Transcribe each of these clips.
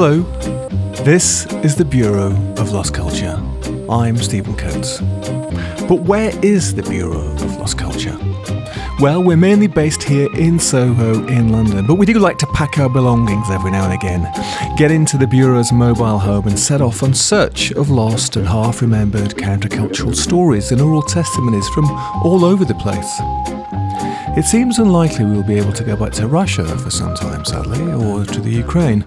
Hello, this is the Bureau of Lost Culture. I'm Stephen Coates. But where is the Bureau of Lost Culture? Well, we're mainly based here in Soho in London, but we do like to pack our belongings every now and again, get into the Bureau's mobile home and set off on search of lost and half remembered countercultural stories and oral testimonies from all over the place. It seems unlikely we will be able to go back to Russia for some time, sadly, or to the Ukraine,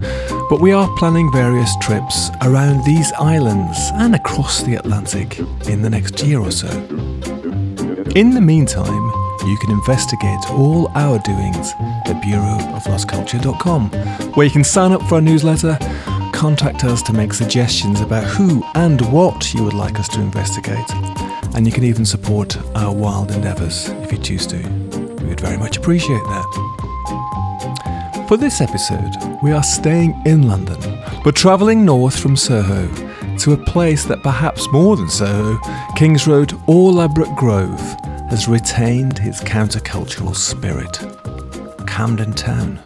but we are planning various trips around these islands and across the Atlantic in the next year or so. In the meantime, you can investigate all our doings at bureauoflostculture.com, where you can sign up for our newsletter, contact us to make suggestions about who and what you would like us to investigate, and you can even support our wild endeavours if you choose to. We would very much appreciate that. For this episode, we are staying in London, but travelling north from Soho to a place that perhaps more than Soho, Kings Road or Ladbroke Grove, has retained its countercultural spirit Camden Town.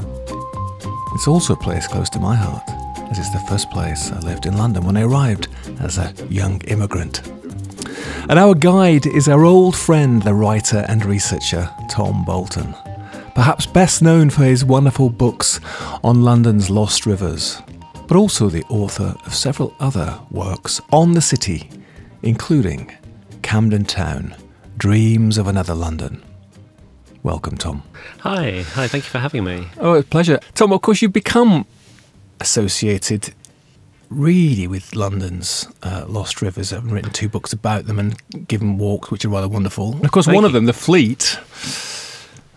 It's also a place close to my heart, as it's the first place I lived in London when I arrived as a young immigrant. And our guide is our old friend, the writer and researcher Tom Bolton, perhaps best known for his wonderful books on London's lost rivers, but also the author of several other works on the city, including Camden Town Dreams of Another London. Welcome, Tom. Hi, hi, thank you for having me. Oh, it's a pleasure. Tom, of course, you've become associated really with London's uh, Lost Rivers. I've written two books about them and given walks, which are rather wonderful. And of course, Thank one you. of them, The Fleet,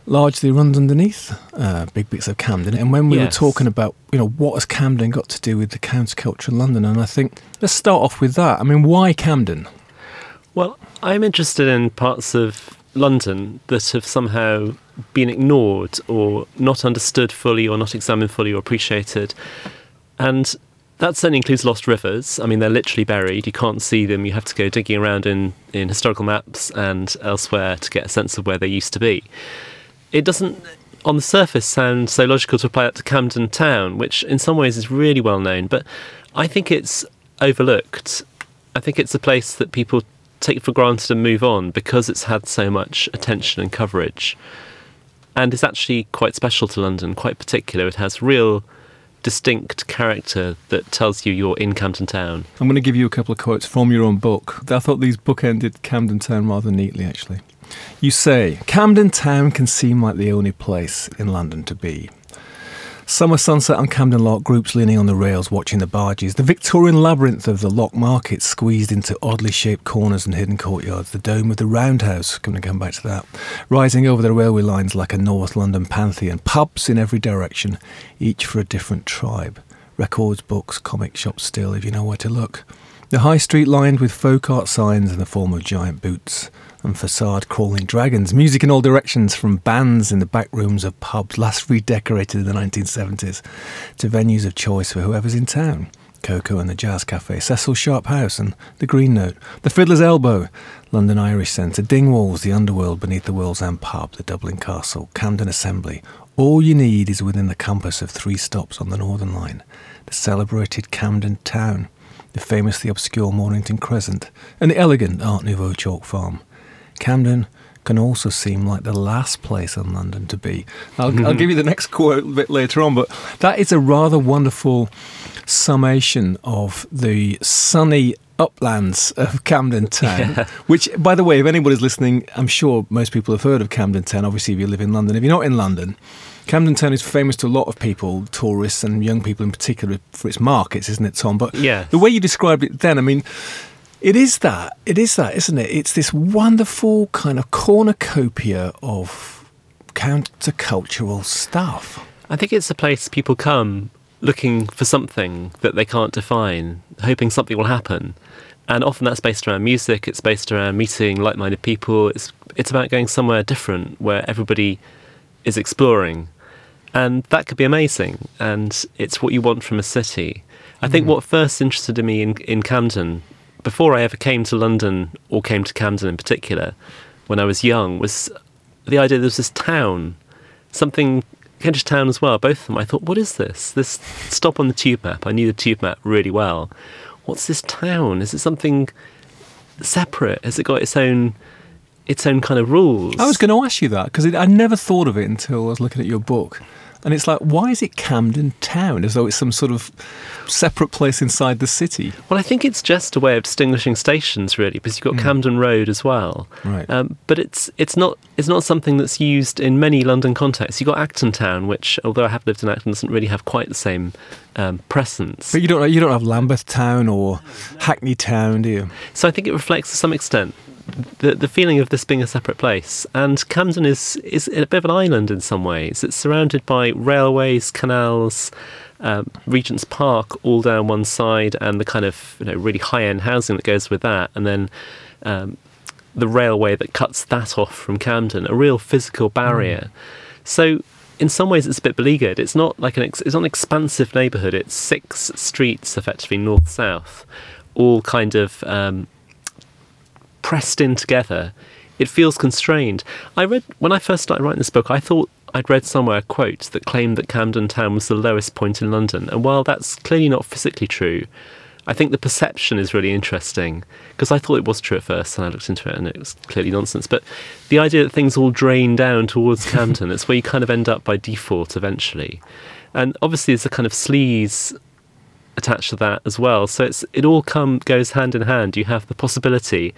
largely runs underneath uh, big bits of Camden. And when we Yes. were talking about, you know, what has Camden got to do with the counterculture in London, and I think let's start off with that. I mean, why Camden? Well, I'm interested in parts of London that have somehow been ignored or not understood fully or not examined fully or appreciated. And that certainly includes lost rivers. I mean, they're literally buried. You can't see them. You have to go digging around in, in historical maps and elsewhere to get a sense of where they used to be. It doesn't, on the surface, sound so logical to apply that to Camden Town, which in some ways is really well known, but I think it's overlooked. I think it's a place that people take for granted and move on because it's had so much attention and coverage. And it's actually quite special to London, quite particular. It has real distinct character that tells you you're in Camden Town. I'm going to give you a couple of quotes from your own book. I thought these bookended Camden Town rather neatly, actually. You say, Camden Town can seem like the only place in London to be. Summer sunset on Camden Lock, groups leaning on the rails watching the barges, the Victorian labyrinth of the Lock Market squeezed into oddly shaped corners and hidden courtyards, the dome of the Roundhouse, going to come back to that, rising over the railway lines like a North London pantheon, pubs in every direction, each for a different tribe. Records, books, comic shops still, if you know where to look. The high street lined with folk art signs in the form of giant boots and facade crawling dragons, music in all directions from bands in the back rooms of pubs last redecorated in the 1970s to venues of choice for whoever's in town. Koko and the Jazz Cafe, Cecil Sharp House and the Green Note, the Fiddler's Elbow, London Irish Centre, Dingwalls, the Underworld beneath the World's End Pub, the Dublin Castle, Camden Assembly. All you need is within the compass of three stops on the Northern Line. The celebrated Camden Town, the famously obscure Mornington Crescent, and the elegant Art Nouveau Chalk Farm. Camden can also seem like the last place in London to be. I'll, I'll give you the next quote a bit later on, but that is a rather wonderful summation of the sunny uplands of Camden Town. Yeah. Which, by the way, if anybody's listening, I'm sure most people have heard of Camden Town. Obviously, if you live in London, if you're not in London, Camden Town is famous to a lot of people, tourists and young people in particular, for its markets, isn't it, Tom? But Yes. the way you described it then, I mean, it is that. It is that, isn't it? It's this wonderful kind of cornucopia of countercultural stuff. I think it's a place people come looking for something that they can't define, hoping something will happen. And often that's based around music, it's based around meeting like minded people, it's, it's about going somewhere different where everybody is exploring. And that could be amazing. And it's what you want from a city. I think hmm. what first interested me in, in Camden, before I ever came to London or came to Camden in particular, when I was young, was the idea there was this town, something Kentish Town as well, both of them. I thought, what is this? This stop on the tube map. I knew the tube map really well. What's this town? Is it something separate? Has it got its own its own kind of rules? I was going to ask you that because I never thought of it until I was looking at your book. And it's like, why is it Camden Town as though it's some sort of separate place inside the city? Well, I think it's just a way of distinguishing stations, really, because you've got mm. Camden Road as well. Right. Um, but it's it's not it's not something that's used in many London contexts. You've got Acton Town, which, although I have lived in Acton, doesn't really have quite the same um, presence. But you don't you don't have Lambeth Town or Hackney Town, do you? So I think it reflects to some extent the the feeling of this being a separate place. And Camden is is a bit of an island in some ways. It's surrounded by railways, canals. Um, Regent's Park all down one side, and the kind of you know really high end housing that goes with that, and then um, the railway that cuts that off from Camden, a real physical barrier. Mm. So in some ways it's a bit beleaguered. It's not like an ex- it's not an expansive neighbourhood. It's six streets effectively north south, all kind of um, pressed in together, it feels constrained. I read when I first started writing this book, I thought I'd read somewhere a quote that claimed that Camden Town was the lowest point in London. And while that's clearly not physically true, I think the perception is really interesting because I thought it was true at first and I looked into it and it was clearly nonsense. But the idea that things all drain down towards Camden, it's where you kind of end up by default eventually. And obviously, there's a kind of sleaze attached to that as well. So it's it all come goes hand in hand. You have the possibility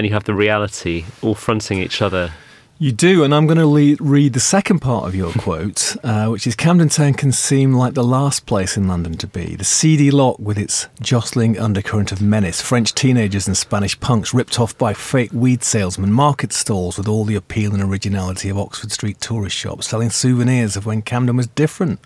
and you have the reality all fronting each other. You do, and I'm going to le- read the second part of your quote, uh, which is Camden Town can seem like the last place in London to be. The seedy lot with its jostling undercurrent of menace, French teenagers and Spanish punks ripped off by fake weed salesmen, market stalls with all the appeal and originality of Oxford Street tourist shops, selling souvenirs of when Camden was different.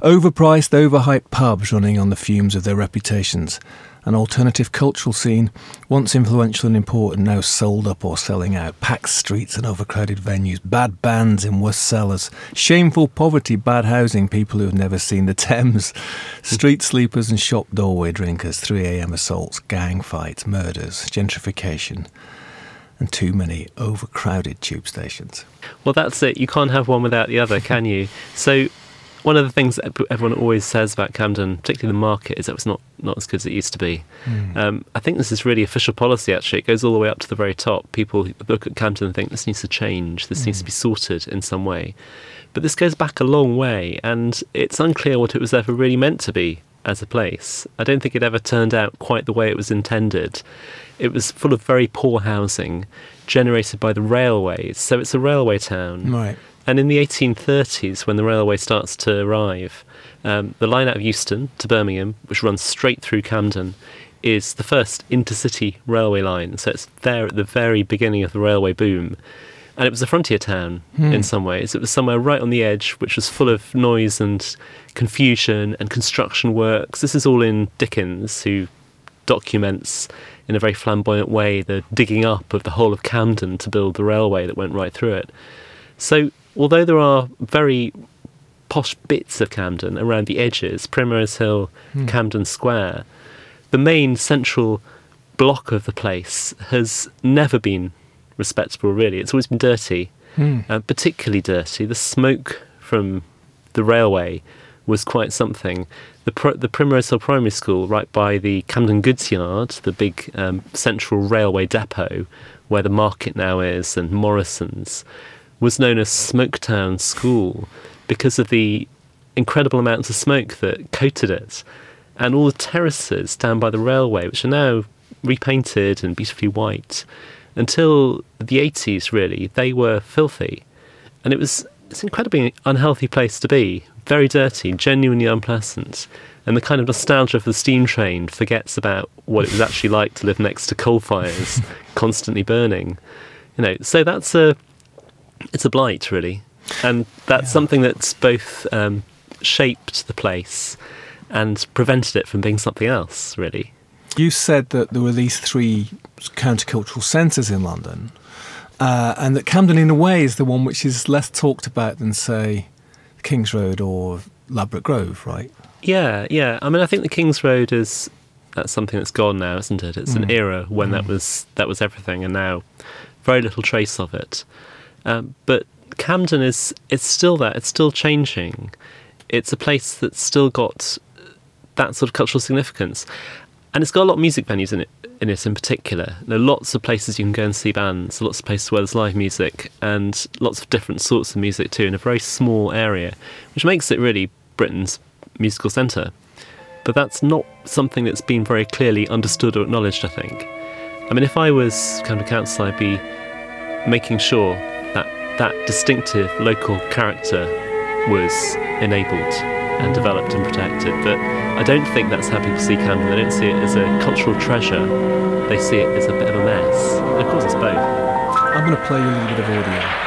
Overpriced, overhyped pubs running on the fumes of their reputations an alternative cultural scene, once influential and important, now sold up or selling out. Packed streets and overcrowded venues, bad bands in worst cellars, shameful poverty, bad housing, people who have never seen the Thames, street sleepers and shop doorway drinkers, 3am assaults, gang fights, murders, gentrification and too many overcrowded tube stations. Well, that's it. You can't have one without the other, can you? So, one of the things that everyone always says about Camden, particularly the market, is that it's not, not as good as it used to be. Mm. Um, I think this is really official policy, actually. It goes all the way up to the very top. People look at Camden and think this needs to change, this mm. needs to be hmm. sorted in some way. But this goes back a long way, and it's unclear what it was ever really meant to be as a place. I don't think it ever turned out quite the way it was intended. It was full of very poor housing generated by the railways. So it's a railway town. Right. And in the 1830s, when the railway starts to arrive, um, the line out of Euston to Birmingham, which runs straight through Camden, is the first intercity railway line. So it's there at the very beginning of the railway boom. And it was a frontier town hmm. in some ways. It was somewhere right on the edge, which was full of noise and confusion and construction works. This is all in Dickens, who documents in a very flamboyant way the digging up of the whole of Camden to build the railway that went right through it. So although there are very posh bits of Camden around the edges, Primrose Hill, mm. Camden Square, the main central block of the place has never been respectable, really. It's always been dirty, mm. uh, particularly dirty. The smoke from the railway was quite something. The, the Primrose Hill Primary School, right by the Camden Goods Yard, the big um, central railway depot where the market now is, and Morrison's, was known as Smoketown School because of the incredible amounts of smoke that coated it. And all the terraces down by the railway, which are now repainted and beautifully white, until the 80s, really, they were filthy. And it was it's an incredibly unhealthy place to be. Very dirty, genuinely unpleasant. And the kind of nostalgia of the steam train forgets about what it was actually like to live next to coal fires constantly burning. You know, so that's a it's a blight, really, and that's yeah. something that's both um, shaped the place and prevented it from being something else. Really, you said that there were these three countercultural centres in London, uh, and that Camden, in a way, is the one which is less talked about than, say, Kings Road or Ladbroke Grove, right? Yeah, yeah. I mean, I think the Kings Road is that's something that's gone now, isn't it? It's mm. an era when mm. that was that was everything, and now very little trace of it. Um, but Camden is it's still there. It's still changing. It's a place that's still got that sort of cultural significance, and it's got a lot of music venues in it. In it, in particular, there are lots of places you can go and see bands. Lots of places where there's live music and lots of different sorts of music too, in a very small area, which makes it really Britain's musical centre. But that's not something that's been very clearly understood or acknowledged. I think. I mean, if I was Camden Council, I'd be making sure that distinctive local character was enabled and developed and protected. But I don't think that's how people see Camden. They don't see it as a cultural treasure. They see it as a bit of a mess. Of course, it's both. I'm going to play you a little bit of audio.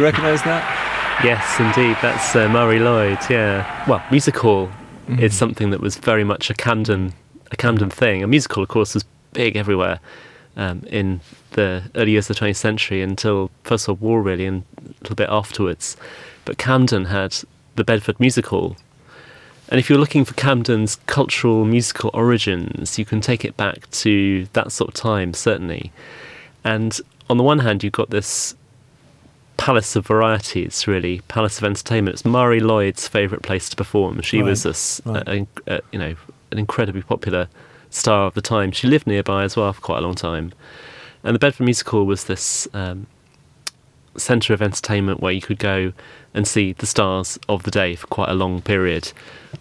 You recognise that? Yes, indeed. That's uh, Marie Lloyd. Yeah. Well, music hall mm-hmm. is something that was very much a Camden, a Camden thing. A musical, of course, was big everywhere um, in the early years of the 20th century until First World War, really, and a little bit afterwards. But Camden had the Bedford Music Hall. And if you're looking for Camden's cultural musical origins, you can take it back to that sort of time, certainly. And on the one hand, you've got this palace of varieties, really, palace of entertainment. It's Marie Lloyd's favourite place to perform. She right. was a, right. a, a, you know an incredibly popular star of the time. She lived nearby as well for quite a long time, and the Bedford Music Hall was this um, centre of entertainment where you could go and see the stars of the day for quite a long period.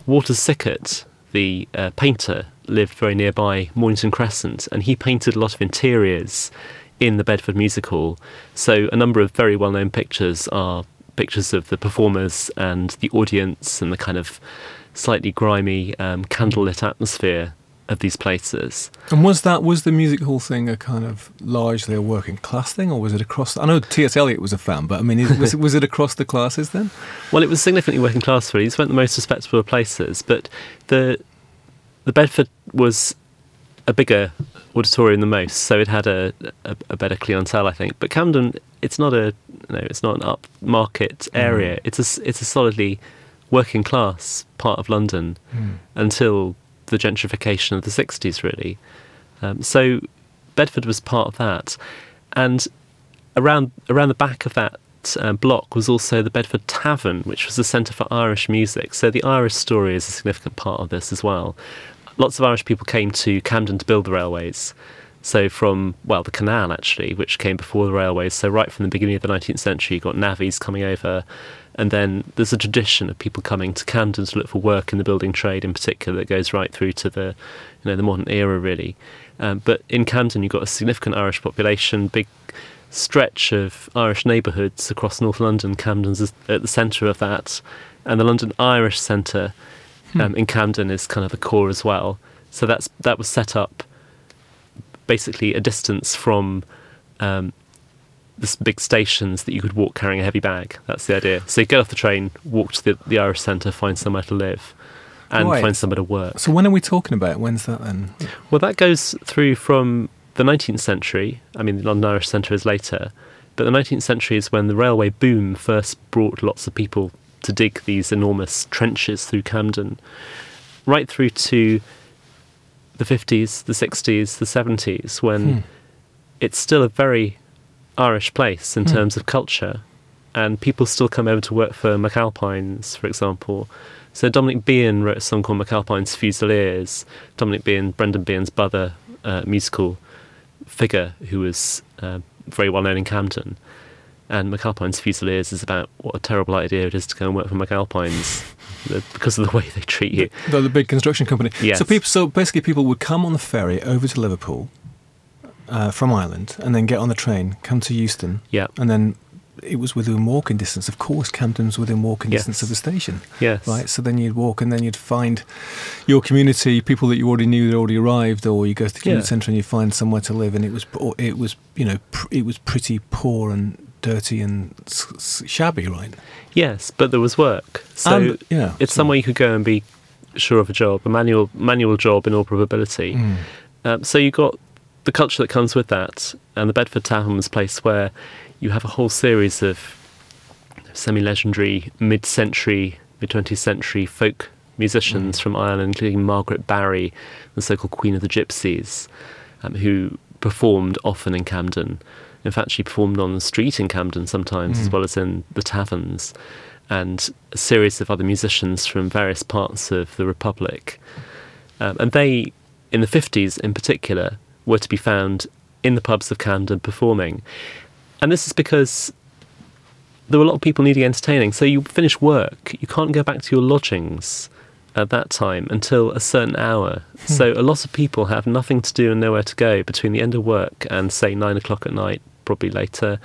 Walter Sickert, the uh, painter, lived very nearby Mornington Crescent, and he painted a lot of interiors in the Bedford Music Hall. So a number of very well known pictures are pictures of the performers and the audience and the kind of slightly grimy um, candlelit atmosphere of these places. And was that was the music hall thing a kind of largely a working class thing, or was it across? I know T.S. Eliot was a fan, but I mean, was, was it across the classes then? Well, it was significantly working class for. These weren't the most respectable places, but the the Bedford was a bigger auditorium than most, so it had a, a, a, better clientele, I think. But Camden, it's not a you know, it's not an upmarket mm. area. Mm. It's a it's a solidly working class part of London mm. until the gentrification of the '60s, really. Um, so Bedford was part of that, and around around the back of that um, block was also the Bedford Tavern, which was the centre for Irish music. So the Irish story is a significant part of this as well lots of Irish people came to Camden to build the railways. So from well, the canal actually, which came before the railways. So right from the beginning of the 19th century, you got navvies coming over, and then there's a tradition of people coming to Camden to look for work in the building trade, in particular, that goes right through to the, you know, the modern era really. Um, but in Camden, you've got a significant Irish population, big stretch of Irish neighbourhoods across North London. Camden's at the centre of that, and the London Irish Centre hmm. um, in Camden is kind of the core as well. So that's that was set up basically a distance from um, the big stations that you could walk carrying a heavy bag. That's the idea. So you get off the train, walk to the, the Irish Centre, find somewhere to live, and right. find somewhere to work. So when are we talking about? When's that then? Well, that goes through from the 19th century. I mean, the London Irish Centre is later, but the 19th century is when the railway boom first brought lots of people to dig these enormous trenches through Camden, right through to the 50s, the 60s, the 70s, when hmm. it's still a very Irish place in hmm. terms of culture, and people still come over to work for McAlpines, for example. So Dominic Behan wrote a song called McAlpines Fusiliers. Dominic Behan, Brendan Behan's brother, uh, musical figure who was uh, very well known in Camden. And McAlpine's Fusiliers is about what a terrible idea it is to go and work for McAlpines because of the way they treat you. They're the big construction company. Yes. So people, so basically, people would come on the ferry over to Liverpool uh, from Ireland, and then get on the train, come to Euston, yeah, and then it was within walking distance. Of course, Camden's within walking Yes. distance of the station. Yes. Right, so then you'd walk and then you'd find your community, people that you already knew that already arrived, or you go to the community Yeah. centre and you find somewhere to live, and it was it was you know pr- it was pretty poor and dirty and shabby, right? Yes, but there was work. So And- yeah, it's so- somewhere you could go and be sure of a job, a manual manual job in all probability. Mm. Um, so you got the culture that comes with that, and the Bedford Tavern was a place where you have a whole series of semi-legendary mid-century, mid-20th century folk musicians from Ireland, including Margaret Barry, the so-called Queen of the Gypsies, um, who performed often in Camden. In fact, she performed on the street in Camden sometimes, as Mm. well as in the taverns, and a series of other musicians from various parts of the Republic. Um, and they, in the 50s in particular, were to be found in the pubs of Camden performing. And this is because there were a lot of people needing entertaining. So you finish work, you can't go back to your lodgings at that time until a certain hour. So a lot of people have nothing to do and nowhere to go between the end of work and, say, nine o'clock at night, probably later.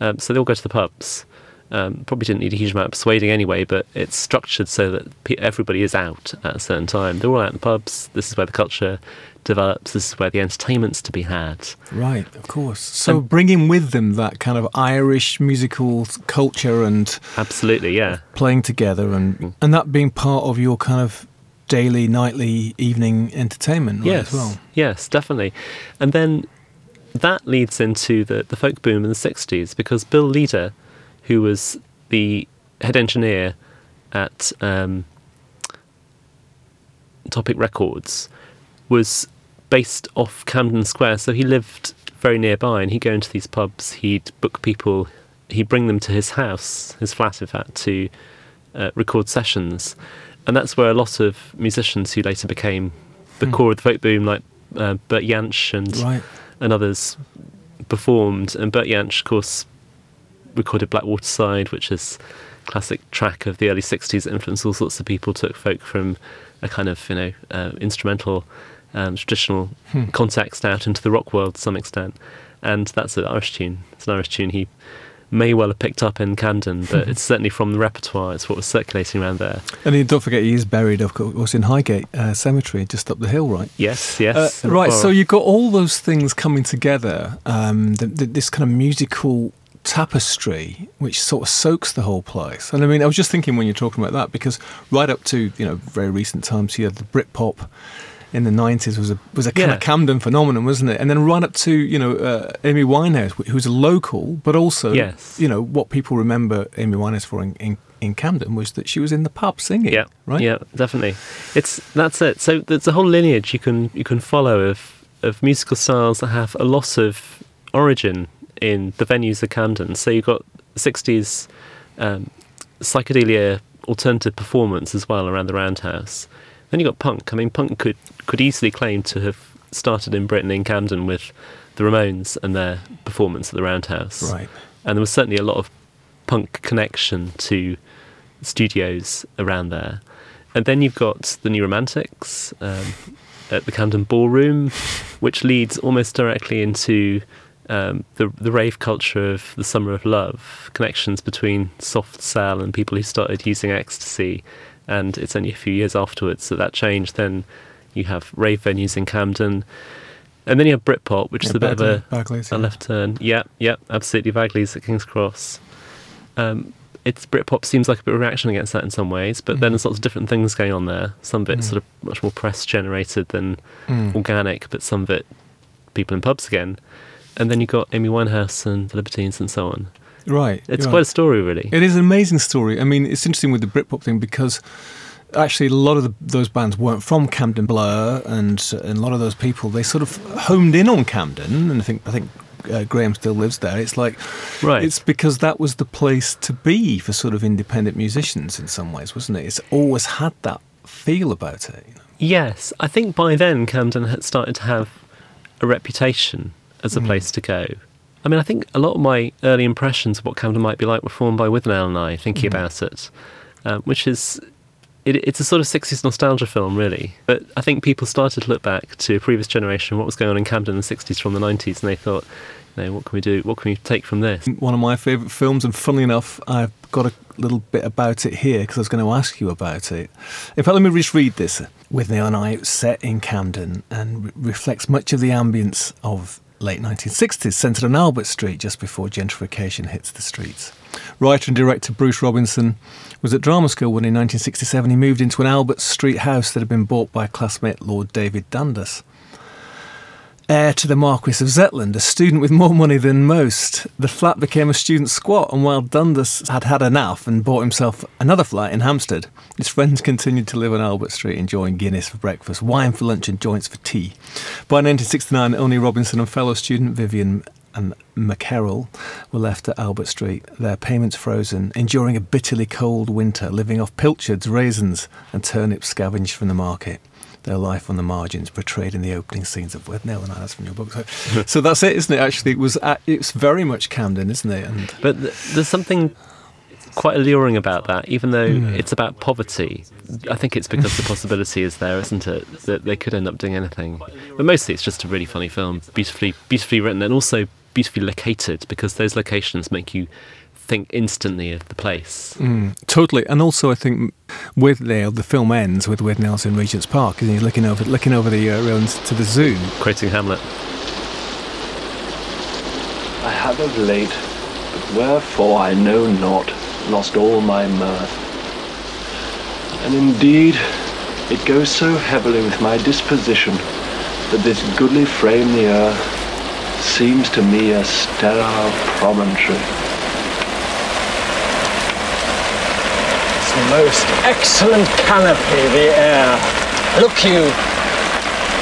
Um, so they all go to the pubs. Um, probably didn't need a huge amount of persuading anyway, but it's structured so that pe- everybody is out at a certain time. They're all out in the pubs. This is where the culture develops. This is where the entertainment's to be had. Right, of course. So And- bringing with them that kind of Irish musical culture and Absolutely, yeah. playing together, and Mm. and that being part of your kind of daily, nightly, evening entertainment, right, yes, as well. yes, definitely. And then that leads into the, the folk boom in the 60s because Bill Leader, who was the head engineer at um, Topic Records, was based off Camden Square. So he lived very nearby and he'd go into these pubs, he'd book people, he'd bring them to his house, his flat, in fact, to uh, record sessions. And that's where a lot of musicians who later became the Hmm. core of the folk boom, like uh, Bert Jansch and Right. And others performed. And Bert Jansch, of course, recorded Blackwater Side, which is a classic track of the early 60s that influenced all sorts of people, took folk from a kind of, you know, uh, instrumental, um, traditional Hmm. context out into the rock world to some extent. And that's an Irish tune. It's an Irish tune he may well have picked up in Camden, but it's certainly from the repertoire. It's what was circulating around there. And then don't forget, he is buried, of course, in Highgate uh, Cemetery, just up the hill, right? Yes, yes. Uh, right, so you've got all those things coming together, um, th th this kind of musical tapestry which sort of soaks the whole place. And I mean, I was just thinking when you're talking about that because right up to you know very recent times, you had the Britpop in the 90s was a was a kind Yeah. of Camden phenomenon, wasn't it? And then right up to you know uh, Amy Winehouse, wh- who's a local, but also Yes. you know what people remember Amy Winehouse for in, in, in Camden was that she was in the pub singing. Yeah, right. Yeah, definitely. It's that's it. So there's a whole lineage you can you can follow of of musical styles that have a lot of origin in the venues of Camden. So you've got 60s um, psychedelia alternative performance as well around the Roundhouse. Then you got punk. I mean, punk could could easily claim to have started in Britain in Camden with the Ramones and their performance at the Roundhouse Right. and there was certainly a lot of punk connection to studios around there. And then you've got the New Romantics um, at the Camden Ballroom, which leads almost directly into um, the the rave culture of the Summer of Love, connections between soft cell and people who started using ecstasy. And it's only a few years afterwards that that changed. Then you have rave venues in Camden. And then you have Britpop, which is Yeah, a bit of a, Bagley's, a yeah. left turn. Yeah, yeah, absolutely. Bagley's at King's Cross. Um, it's Britpop seems like a bit of a reaction against that in some ways, but then Mhm. there's lots of different things going on there. Some of it's Mm. sort of much more press generated than Mm. organic, but some of it people in pubs again. And then you've got Amy Winehouse and the Libertines and so on. Right. It's right. quite a story, really. It is an amazing story. I mean, it's interesting with the Britpop thing because actually a lot of the, those bands weren't from Camden Blur, and, and a lot of those people they sort of homed in on Camden, and I think I think uh, Graham still lives there. It's like right. it's because that was the place to be for sort of independent musicians in some ways, wasn't it? It's always had that feel about it. You know? Yes, I think by then Camden had started to have a reputation as a Mm. place to go. I mean, I think a lot of my early impressions of what Camden might be like were formed by Withnail and I thinking Mhm. about it, um, which is it, it's a sort of 60s nostalgia film, really. But I think people started to look back to a previous generation, what was going on in Camden in the 60s from the 90s, and they thought, You know, what can we do? What can we take from this? One of my favourite films, and funnily enough, I've got a little bit about it here because I was going to ask you about it. In fact, let me just read this. Withnail and I, set in Camden, and re- reflects much of the ambience of late 1960s, centred on Albert Street just before gentrification hits the streets. Writer and director Bruce Robinson was at drama school when in 1967 he moved into an Albert Street house that had been bought by classmate Lord David Dundas heir to the Marquis of Zetland, a student with more money than most. The flat became a student squat, and while Dundas had had enough and bought himself another flat in Hampstead, his friends continued to live on Albert Street, enjoying Guinness for breakfast, wine for lunch, and joints for tea. By 1969, only Robinson and fellow student Vivian and MacKerrell were left at Albert Street, their payments frozen, enduring a bitterly cold winter, living off pilchards, raisins, and turnips scavenged from the market their life on the margins portrayed in the opening scenes of Withnail and that's from your book. So, so that's it, isn't it? Actually, it was at, it's very much Camden, isn't it? And but th- there's something quite alluring about that, even though mm. it's about poverty. I think it's because the possibility is there, isn't it? That they could end up doing anything. But mostly, it's just a really funny film, beautifully, beautifully written, and also beautifully located because those locations make you think instantly of the place. Mm, totally, and also I think Withnail, the film ends with Withnail's in Regent's Park, and he's looking over looking over the uh, to the zoo, quoting Hamlet. I have of late, but wherefore I know not, lost all my mirth. And indeed, it goes so heavily with my disposition that this goodly frame the earth seems to me a sterile promontory most excellent canopy, the air. Look you,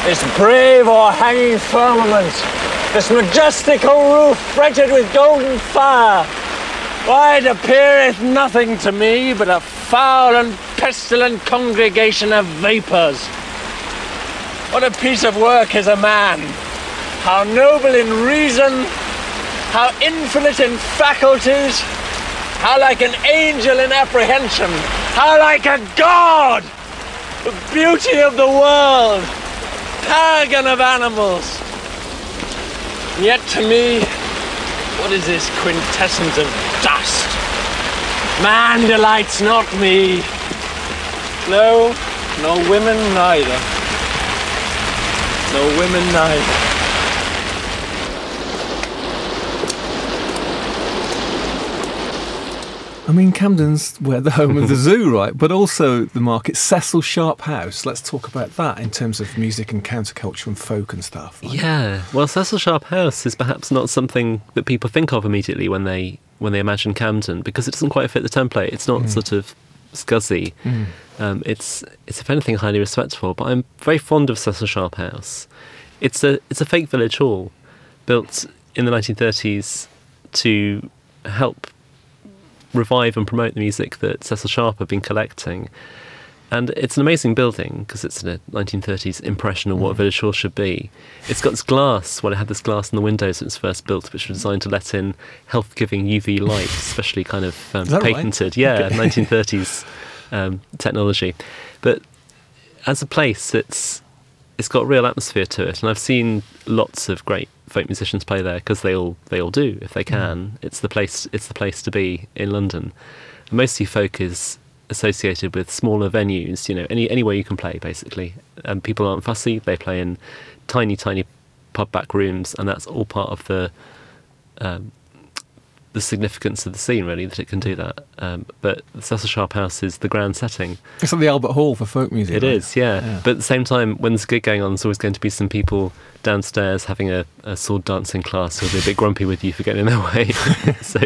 this brave o'erhanging firmament, this majestical roof fretted with golden fire. Why, it appeareth nothing to me but a foul and pestilent congregation of vapours. What a piece of work is a man! How noble in reason, how infinite in faculties, how like an angel in apprehension, how like a god! The beauty of the world, paragon of animals. And yet to me, what is this quintessence of dust? Man delights not me. No, no women neither. No women neither. I mean, Camden's where the home of the zoo, right? But also the market. Cecil Sharp House. Let's talk about that in terms of music and counterculture and folk and stuff. Right? Yeah. Well, Cecil Sharp House is perhaps not something that people think of immediately when they when they imagine Camden because it doesn't quite fit the template. It's not mm. sort of scuzzy. Mm. Um, it's it's if anything highly respectful. But I'm very fond of Cecil Sharp House. It's a it's a fake village hall built in the 1930s to help revive and promote the music that Cecil Sharp had been collecting. And it's an amazing building because it's a 1930s impression of what a mm. village hall should be. It's got this glass, well, it had this glass in the windows when it was first built, which was designed to let in health giving UV light, especially kind of um, patented. Right? Yeah, okay. 1930s um, technology. But as a place, it's it's got real atmosphere to it. And I've seen lots of great folk musicians play there because they all they all do if they can. Mm. It's the place it's the place to be in London. And mostly folk is associated with smaller venues. You know, any anywhere you can play basically. And people aren't fussy. They play in tiny tiny pub back rooms, and that's all part of the um, the significance of the scene, really, that it can do that. Um, but the Cecil Sharp House is the grand setting. It's like the Albert Hall for folk music. It right? is, yeah. yeah. But at the same time, when there's a gig going on, there's always going to be some people downstairs having a, a sword dancing class who'll be a bit grumpy with you for getting in their way. so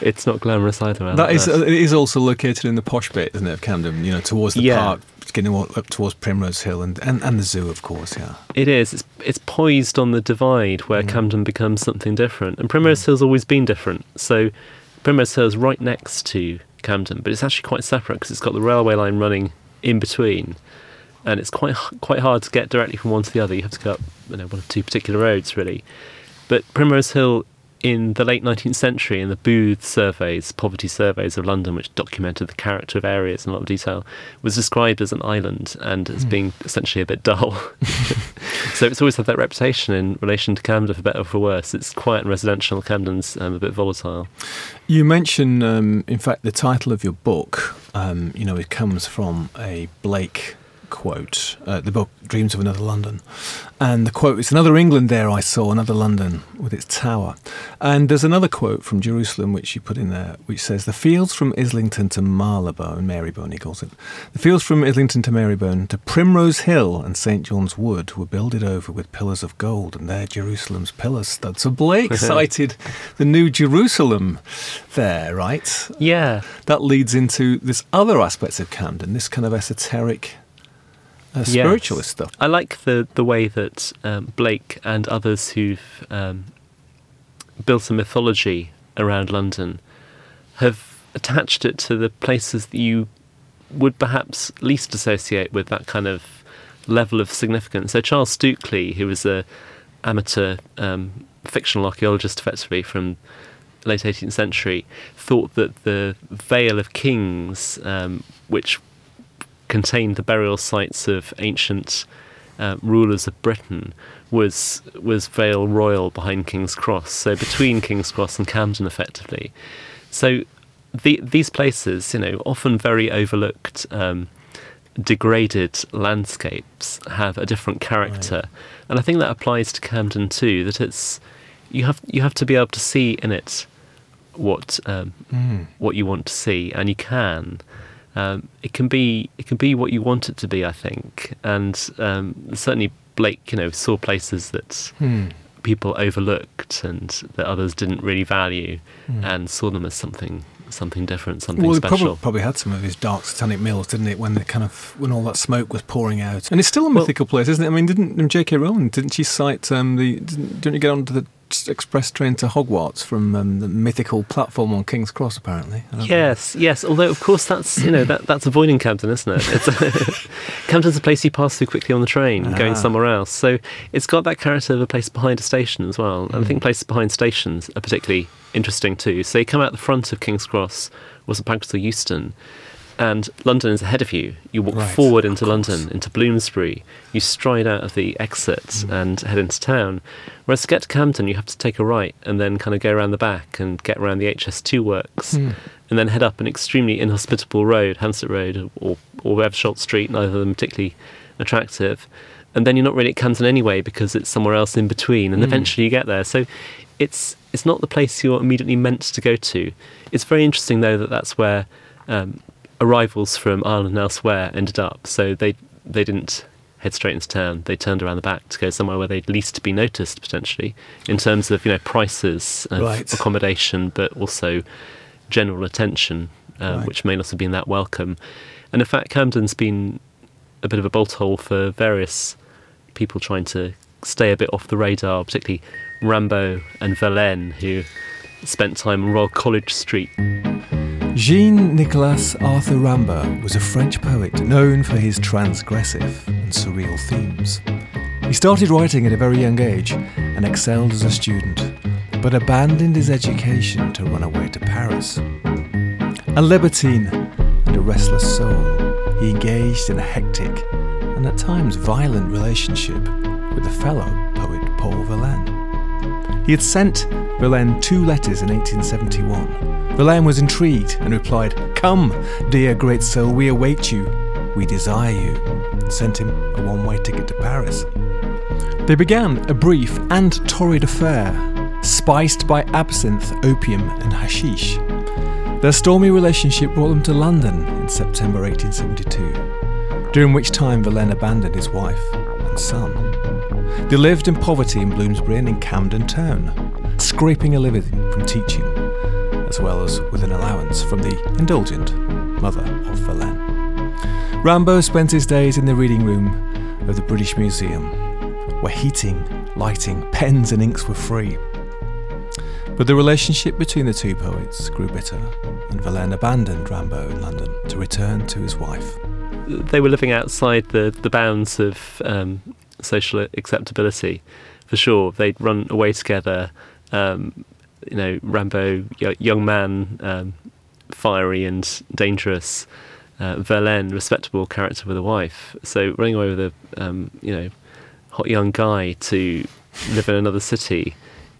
it's not glamorous either. That is, it is also located in the posh bit, isn't it, of Camden? You know, towards the yeah. park, getting up towards Primrose Hill and, and, and the zoo, of course. Yeah, it is. It's it's poised on the divide where mm. Camden becomes something different, and Primrose mm. Hill's always been different. So Primrose Hill's right next to Camden, but it's actually quite separate because it's got the railway line running in between and it's quite quite hard to get directly from one to the other. You have to go up you know, one of two particular roads really. But Primrose Hill in the late 19th century, in the Booth surveys, poverty surveys of London, which documented the character of areas in a lot of detail, was described as an island and as being essentially a bit dull. so it's always had that reputation in relation to Camden, for better or for worse. It's quiet and residential. Camden's um, a bit volatile. You mention, um, in fact, the title of your book. Um, you know, it comes from a Blake quote, uh, the book Dreams of Another London. And the quote is Another England there I saw, another London with its tower. And there's another quote from Jerusalem which you put in there, which says, The fields from Islington to Marylebone, Marybone he calls it, the fields from Islington to Marybone to Primrose Hill and St. John's Wood were builded over with pillars of gold, and there Jerusalem's pillars stood. So Blake cited the new Jerusalem there, right? Yeah. That leads into this other aspects of Camden, this kind of esoteric uh, spiritualist Yes. stuff. I like the the way that um, Blake and others who've um, built a mythology around London have attached it to the places that you would perhaps least associate with that kind of level of significance. So Charles Stukeley, who was a amateur um, fictional archaeologist, effectively from late 18th century, thought that the Vale of Kings, um, which contained the burial sites of ancient uh, rulers of Britain, was was Vale Royal behind King's Cross. So between King's Cross and Camden, effectively. So the, these places, you know, often very overlooked, um, degraded landscapes, have a different character, and I think that applies to Camden too. That it's you have you have to be able to see in it what um, Mm. what you want to see, and you can. Um, it can be it can be what you want it to be, I think, and um, certainly Blake, you know, saw places that Hmm. people overlooked and that others didn't really value, Hmm. and saw them as something something different, something Well, special. probably, probably had some of his dark satanic mills, didn't it? When the kind of when all that smoke was pouring out, and it's still a Well- mythical place, isn't it? I mean, didn't um, J.K. Rowling didn't she cite um, the? Didn't, didn't you get onto the express train to Hogwarts from um, the mythical platform on King's Cross? Apparently, don't know. Yes, yes. Although, of course, that's you know that that's avoiding Camden, isn't it? It's Camden's a place you pass through quickly on the train, going Ah. somewhere else. So it's got that character of a place behind a station as well. And I think places behind stations are particularly interesting too. So you come out the front of King's Cross, St Pancras or Euston, and London is ahead of you. You walk Right, forward into. London, into Bloomsbury. You stride out of the exit and head into town. Whereas to get to Camden, you have to take a right and then kind of go around the back and get around the HS2 works Hmm. and then head up an extremely inhospitable road, Hansett Road or or Webshot Street, neither of them particularly attractive. And then you're not really at Camden anyway because it's somewhere else in between, and Mm. eventually you get there. So it's it's not the place you're immediately meant to go to. It's very interesting though that that's where um, arrivals from Ireland and elsewhere ended up. So they they didn't head straight into town. They turned around the back to go somewhere where they'd least be noticed potentially in terms of you know prices of Right. accommodation, but also general attention, um, Right. which may not have been that welcome. And in fact, Camden's been a bit of a bolt hole for various people trying to stay a bit off the radar, particularly Rimbaud and Verlaine, who spent time on Royal College Street. Jean Nicolas Arthur Rimbaud was a French poet known for his transgressive and surreal themes. He started writing at a very young age and excelled as a student, but abandoned his education to run away to Paris. A libertine and a restless soul, he engaged in a hectic and at times violent relationship with a fellow poet Paul Verlaine. He had sent Verlaine two letters in 1871. Verlaine was intrigued and replied, Come, dear great soul, we await you. We desire you. and Sent him a one way ticket to Paris. They began a brief and torrid affair, spiced by absinthe, opium, and hashish. Their stormy relationship brought them to London in September 1872, during which time Verlaine abandoned his wife and son. They lived in poverty in Bloomsbury and in Camden Town, scraping a living from teaching, as well as with an allowance from the indulgent mother of Verlaine. Rimbaud spent his days in the reading room of the British Museum, where heating, lighting, pens, and inks were free. But the relationship between the two poets grew bitter, and Verlaine abandoned Rimbaud in London to return to his wife. They were living outside the, the bounds of um, social acceptability, for sure. They'd run away together. Um, you know, Rimbaud, young man, um, fiery and dangerous. Uh, Verlaine, respectable character with a wife. So running away with a, um, you know, hot young guy to live in another city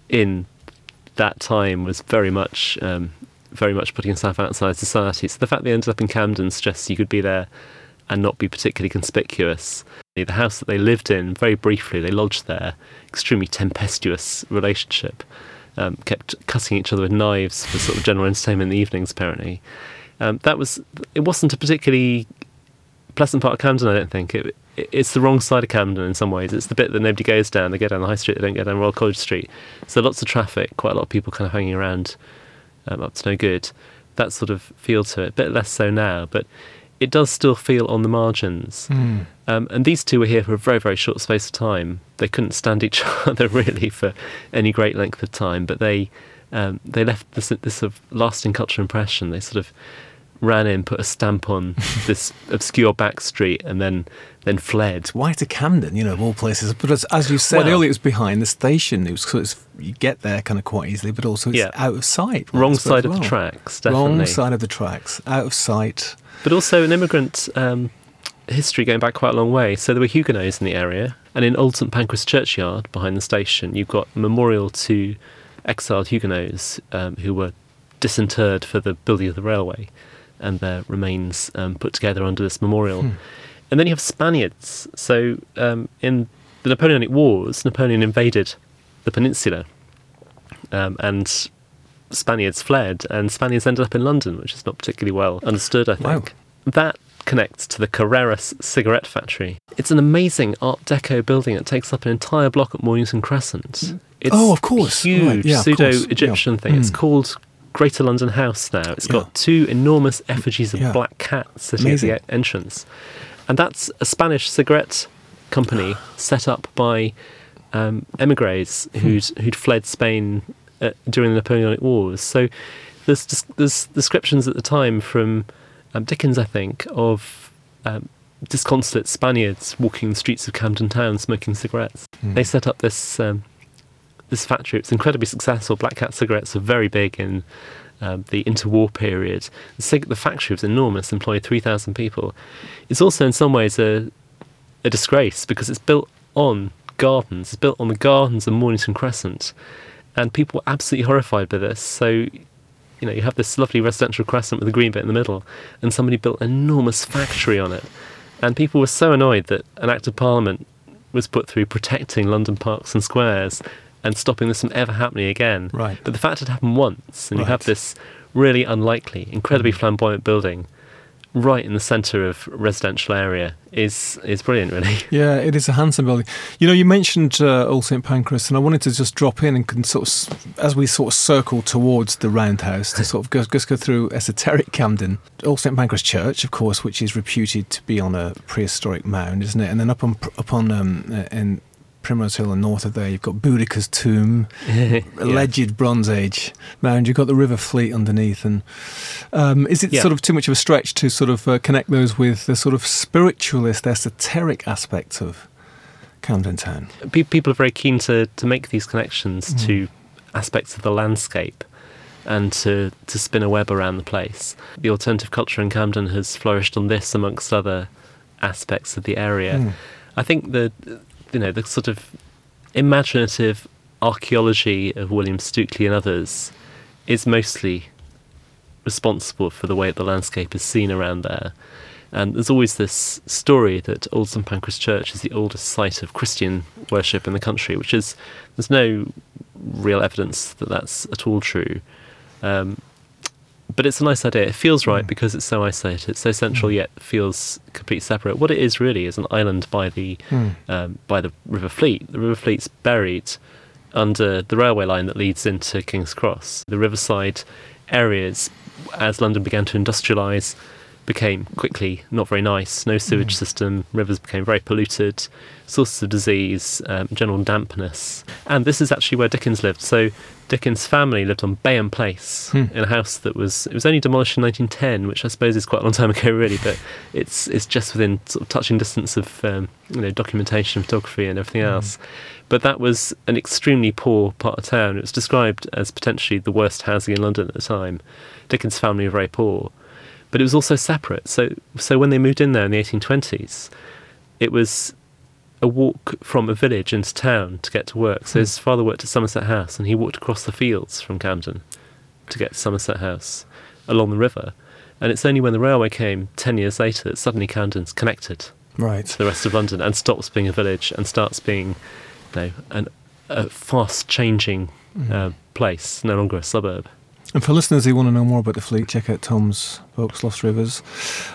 in that time was very much, um, very much putting himself outside society. So the fact they ended up in Camden suggests you could be there and not be particularly conspicuous. The house that they lived in, very briefly, they lodged there, extremely tempestuous relationship. Um, kept cutting each other with knives for sort of general entertainment in the evenings, apparently. Um, that was, it wasn't a particularly pleasant part of Camden, I don't think. It, it, it's the wrong side of Camden in some ways. It's the bit that nobody goes down. They go down the high street, they don't go down Royal College Street. So lots of traffic, quite a lot of people kind of hanging around um, up to no good. That sort of feel to it. A bit less so now, but it does still feel on the margins. Mm. Um, and these two were here for a very, very short space of time. They couldn't stand each other really for any great length of time, but they um, they left this, this sort of lasting cultural impression. They sort of ran in, put a stamp on this obscure back street, and then then fled. Why to Camden, you know, of all places? But as, as you said Well- earlier, it was behind the station. It was so it's, you get there kind of quite easily, but also it's Yeah. out of sight. Wrong side as of the tracks, definitely. Wrong side of the tracks, out of sight. But also an immigrant um, history going back quite a long way. So there were Huguenots in the area, and in Old St Pancras churchyard behind the station, you've got a memorial to exiled Huguenots um, who were disinterred for the building of the railway, and their remains um, put together under this memorial. Hmm. And then you have Spaniards. So um, in the Napoleonic Wars, Napoleon invaded the peninsula, um, and Spaniards fled, and Spaniards ended up in London, which is not particularly well understood, I Wow. think. That connects to the Carreras cigarette factory. It's an amazing Art Deco building. that takes up an entire block at Mornington Crescent. It's Oh, of course. Huge Right, yeah, pseudo-Egyptian Yeah. thing. It's Mm. called Greater London House now. It's Yeah. got two enormous effigies of black cats sitting Amazing. at the entrance, and that's a Spanish cigarette company set up by um, emigres who'd who'd fled Spain uh, during the Napoleonic Wars. So there's there's descriptions at the time from um, Dickens, I think, of um, disconsolate Spaniards walking the streets of Camden Town smoking cigarettes. Hmm. They set up this um, this factory. It's incredibly successful. Black Cat cigarettes are very big in um, the interwar period. The, cig- the factory was enormous, employed 3,000 people. It's also in some ways a, a disgrace because it's built on gardens. It's built on the gardens of Mornington Crescent. And people were absolutely horrified by this. So, you know, you have this lovely residential crescent with a green bit in the middle, and somebody built an enormous factory on it. And people were so annoyed that an Act of Parliament was put through protecting London parks and squares and stopping this from ever happening again. Right. But the fact it happened once, and you have this really unlikely, incredibly Mm. flamboyant building right in the centre of residential area is is brilliant, really. Yeah, it is a handsome building. You know, you mentioned uh, Old St Pancras, and I wanted to just drop in and can sort of, as we sort of circle towards the roundhouse, to sort of go, just go through esoteric Camden. Old St Pancras Church, of course, which is reputed to be on a prehistoric mound, isn't it? And then up on up on um, uh, in Primrose Hill and north of there, you've got Boudicca's tomb, Yeah. alleged Bronze Age mound. You've got the River Fleet underneath, and um, is it Yeah. sort of too much of a stretch to sort of uh, connect those with the sort of spiritualist, esoteric aspects of Camden Town? Pe- People are very keen to, to make these connections Mm. to aspects of the landscape and to, to spin a web around the place. The alternative culture in Camden has flourished on this amongst other aspects of the area. Mm. I think the you know the sort of imaginative archaeology of William Stukeley and others is mostly responsible for the way the landscape is seen around there. And there's always this story that Old St Pancras Church is the oldest site of Christian worship in the country, which is there's no real evidence that that's at all true. Um, but it's a nice idea. It feels right Mm. because it's so isolated, it's so central, Mm. yet feels completely separate. What it is really is an island by the Mm. um, by the River Fleet. The River Fleet's buried under the railway line that leads into King's Cross. The riverside areas, as London began to industrialise, became quickly not very nice. No sewage Mm. system, rivers became very polluted, sources of disease, um, general dampness. And this is actually where Dickens lived. So Dickens' family lived on Bayham Place Hmm. in a house that was it was only demolished in 1910, which I suppose is quite a long time ago, really. But it's it's just within sort of touching distance of um, you know documentation, photography, and everything else. But that was an extremely poor part of town. It was described as potentially the worst housing in London at the time. Dickens' family were very poor, but it was also separate. So so when they moved in there in the 1820s, it was a walk from a village into town to get to work. So his father worked at Somerset House, and he walked across the fields from Camden to get to Somerset House along the river. And it's only when the railway came 10 years later that suddenly Camden's connected Right. to the rest of London and stops being a village and starts being you know, an, a fast changing uh, place, no longer a suburb. And for listeners who want to know more about the fleet, check out Tom's books, Lost Rivers.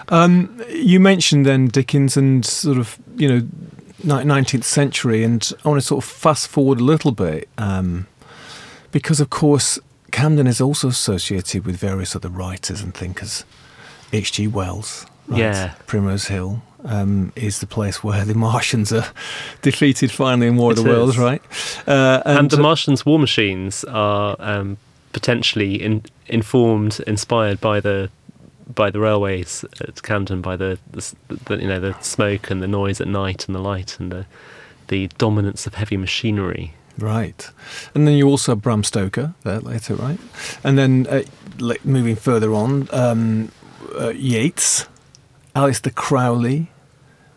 Um, you mentioned then Dickens and sort of, you know, 19th century, and I want to sort of fast forward a little bit um, because, of course, Camden is also associated with various other writers and thinkers. H.G. Wells, right? Yeah. Primrose Hill um, is the place where the Martians are defeated finally in War of It the Worlds, right? Uh, And, the uh, Martians' war machines are um, potentially in, informed, inspired by the by the railways at Camden, by the, the, the you know the smoke and the noise at night and the light and the the dominance of heavy machinery. Right. And then you also have Bram Stoker there later, right? And then uh, moving further on, um, uh, Yeats, Aleister Crowley,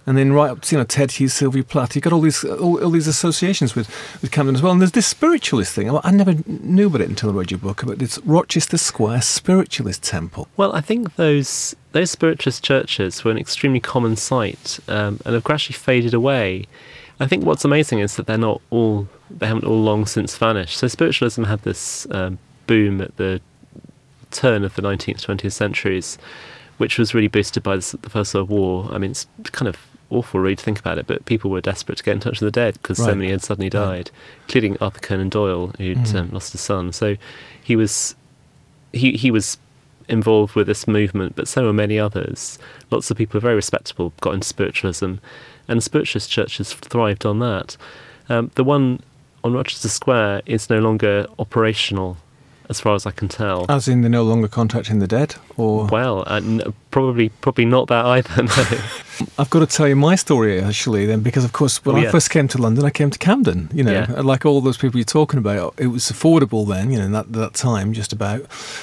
and then right up to you know Ted Hughes, Sylvia Plath. You've got all these all, all these associations with, with Camden as well. And there's this spiritualist thing. I, never knew about it until I read your book about this Rochester Square Spiritualist Temple. Well, I think those those spiritualist churches were an extremely common sight um, and have gradually faded away. I think what's amazing is that they're not all they haven't all long since vanished. So spiritualism had this um, boom at the turn of the 19th, 20th centuries, which was really boosted by the First World War. I mean, it's kind of awful really to think about it, but people were desperate to get in touch with the dead because so many had suddenly Right. died, including Arthur Conan Doyle, who'd Mm. um, lost his son. So he was he he was involved with this movement, but so were many others. Lots of people very respectable got into spiritualism, and spiritualist churches thrived on that. Um, the one on Rochester Square is no longer operational, as far as I can tell. As in, they're no longer contacting the dead, or Well, uh, n- probably probably not that either. No. I've got to tell you my story actually then, because of course when Oh, I first came to London, I came to Camden. You know, Yeah. like all those people you're talking about, it was affordable then. You know, that that time, just about.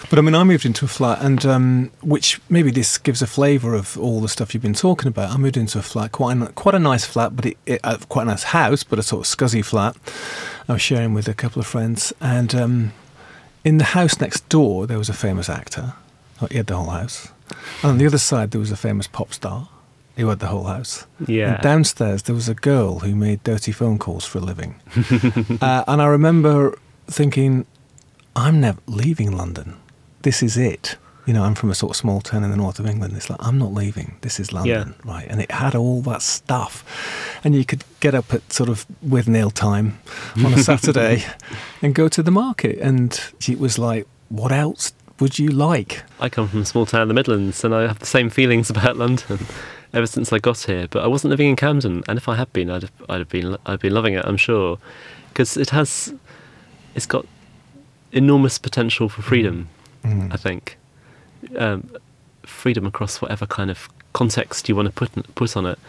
But I mean, I moved into a flat, and um, which maybe this gives a flavour of all the stuff you've been talking about. I moved into a flat, quite a, quite a nice flat, but it, it, uh, quite a nice house, but a sort of scuzzy flat. I was sharing with a couple of friends, and um, in the house next door there was a famous actor. Oh, He had the whole house. And on the other side there was a famous pop star. Who had the whole house. yeah. And downstairs, there was a girl who made dirty phone calls for a living. uh, and I remember thinking, I'm never leaving London. This is it. You know, I'm from a sort of small town in the north of England. It's like, I'm not leaving. This is London. Right. And it had all that stuff. And you could get up at sort of with nail time on a Saturday and go to the market. And it was like, what else would you like? I come from a small town in the Midlands, and I have the same feelings about London ever since I got here. But I wasn't living in Camden, and if I had been, I'd have, I'd have been, I'd been loving it. I'm sure, because it has, it's got enormous potential for freedom. Mm. I think, um, freedom across whatever kind of context you want to put put on it.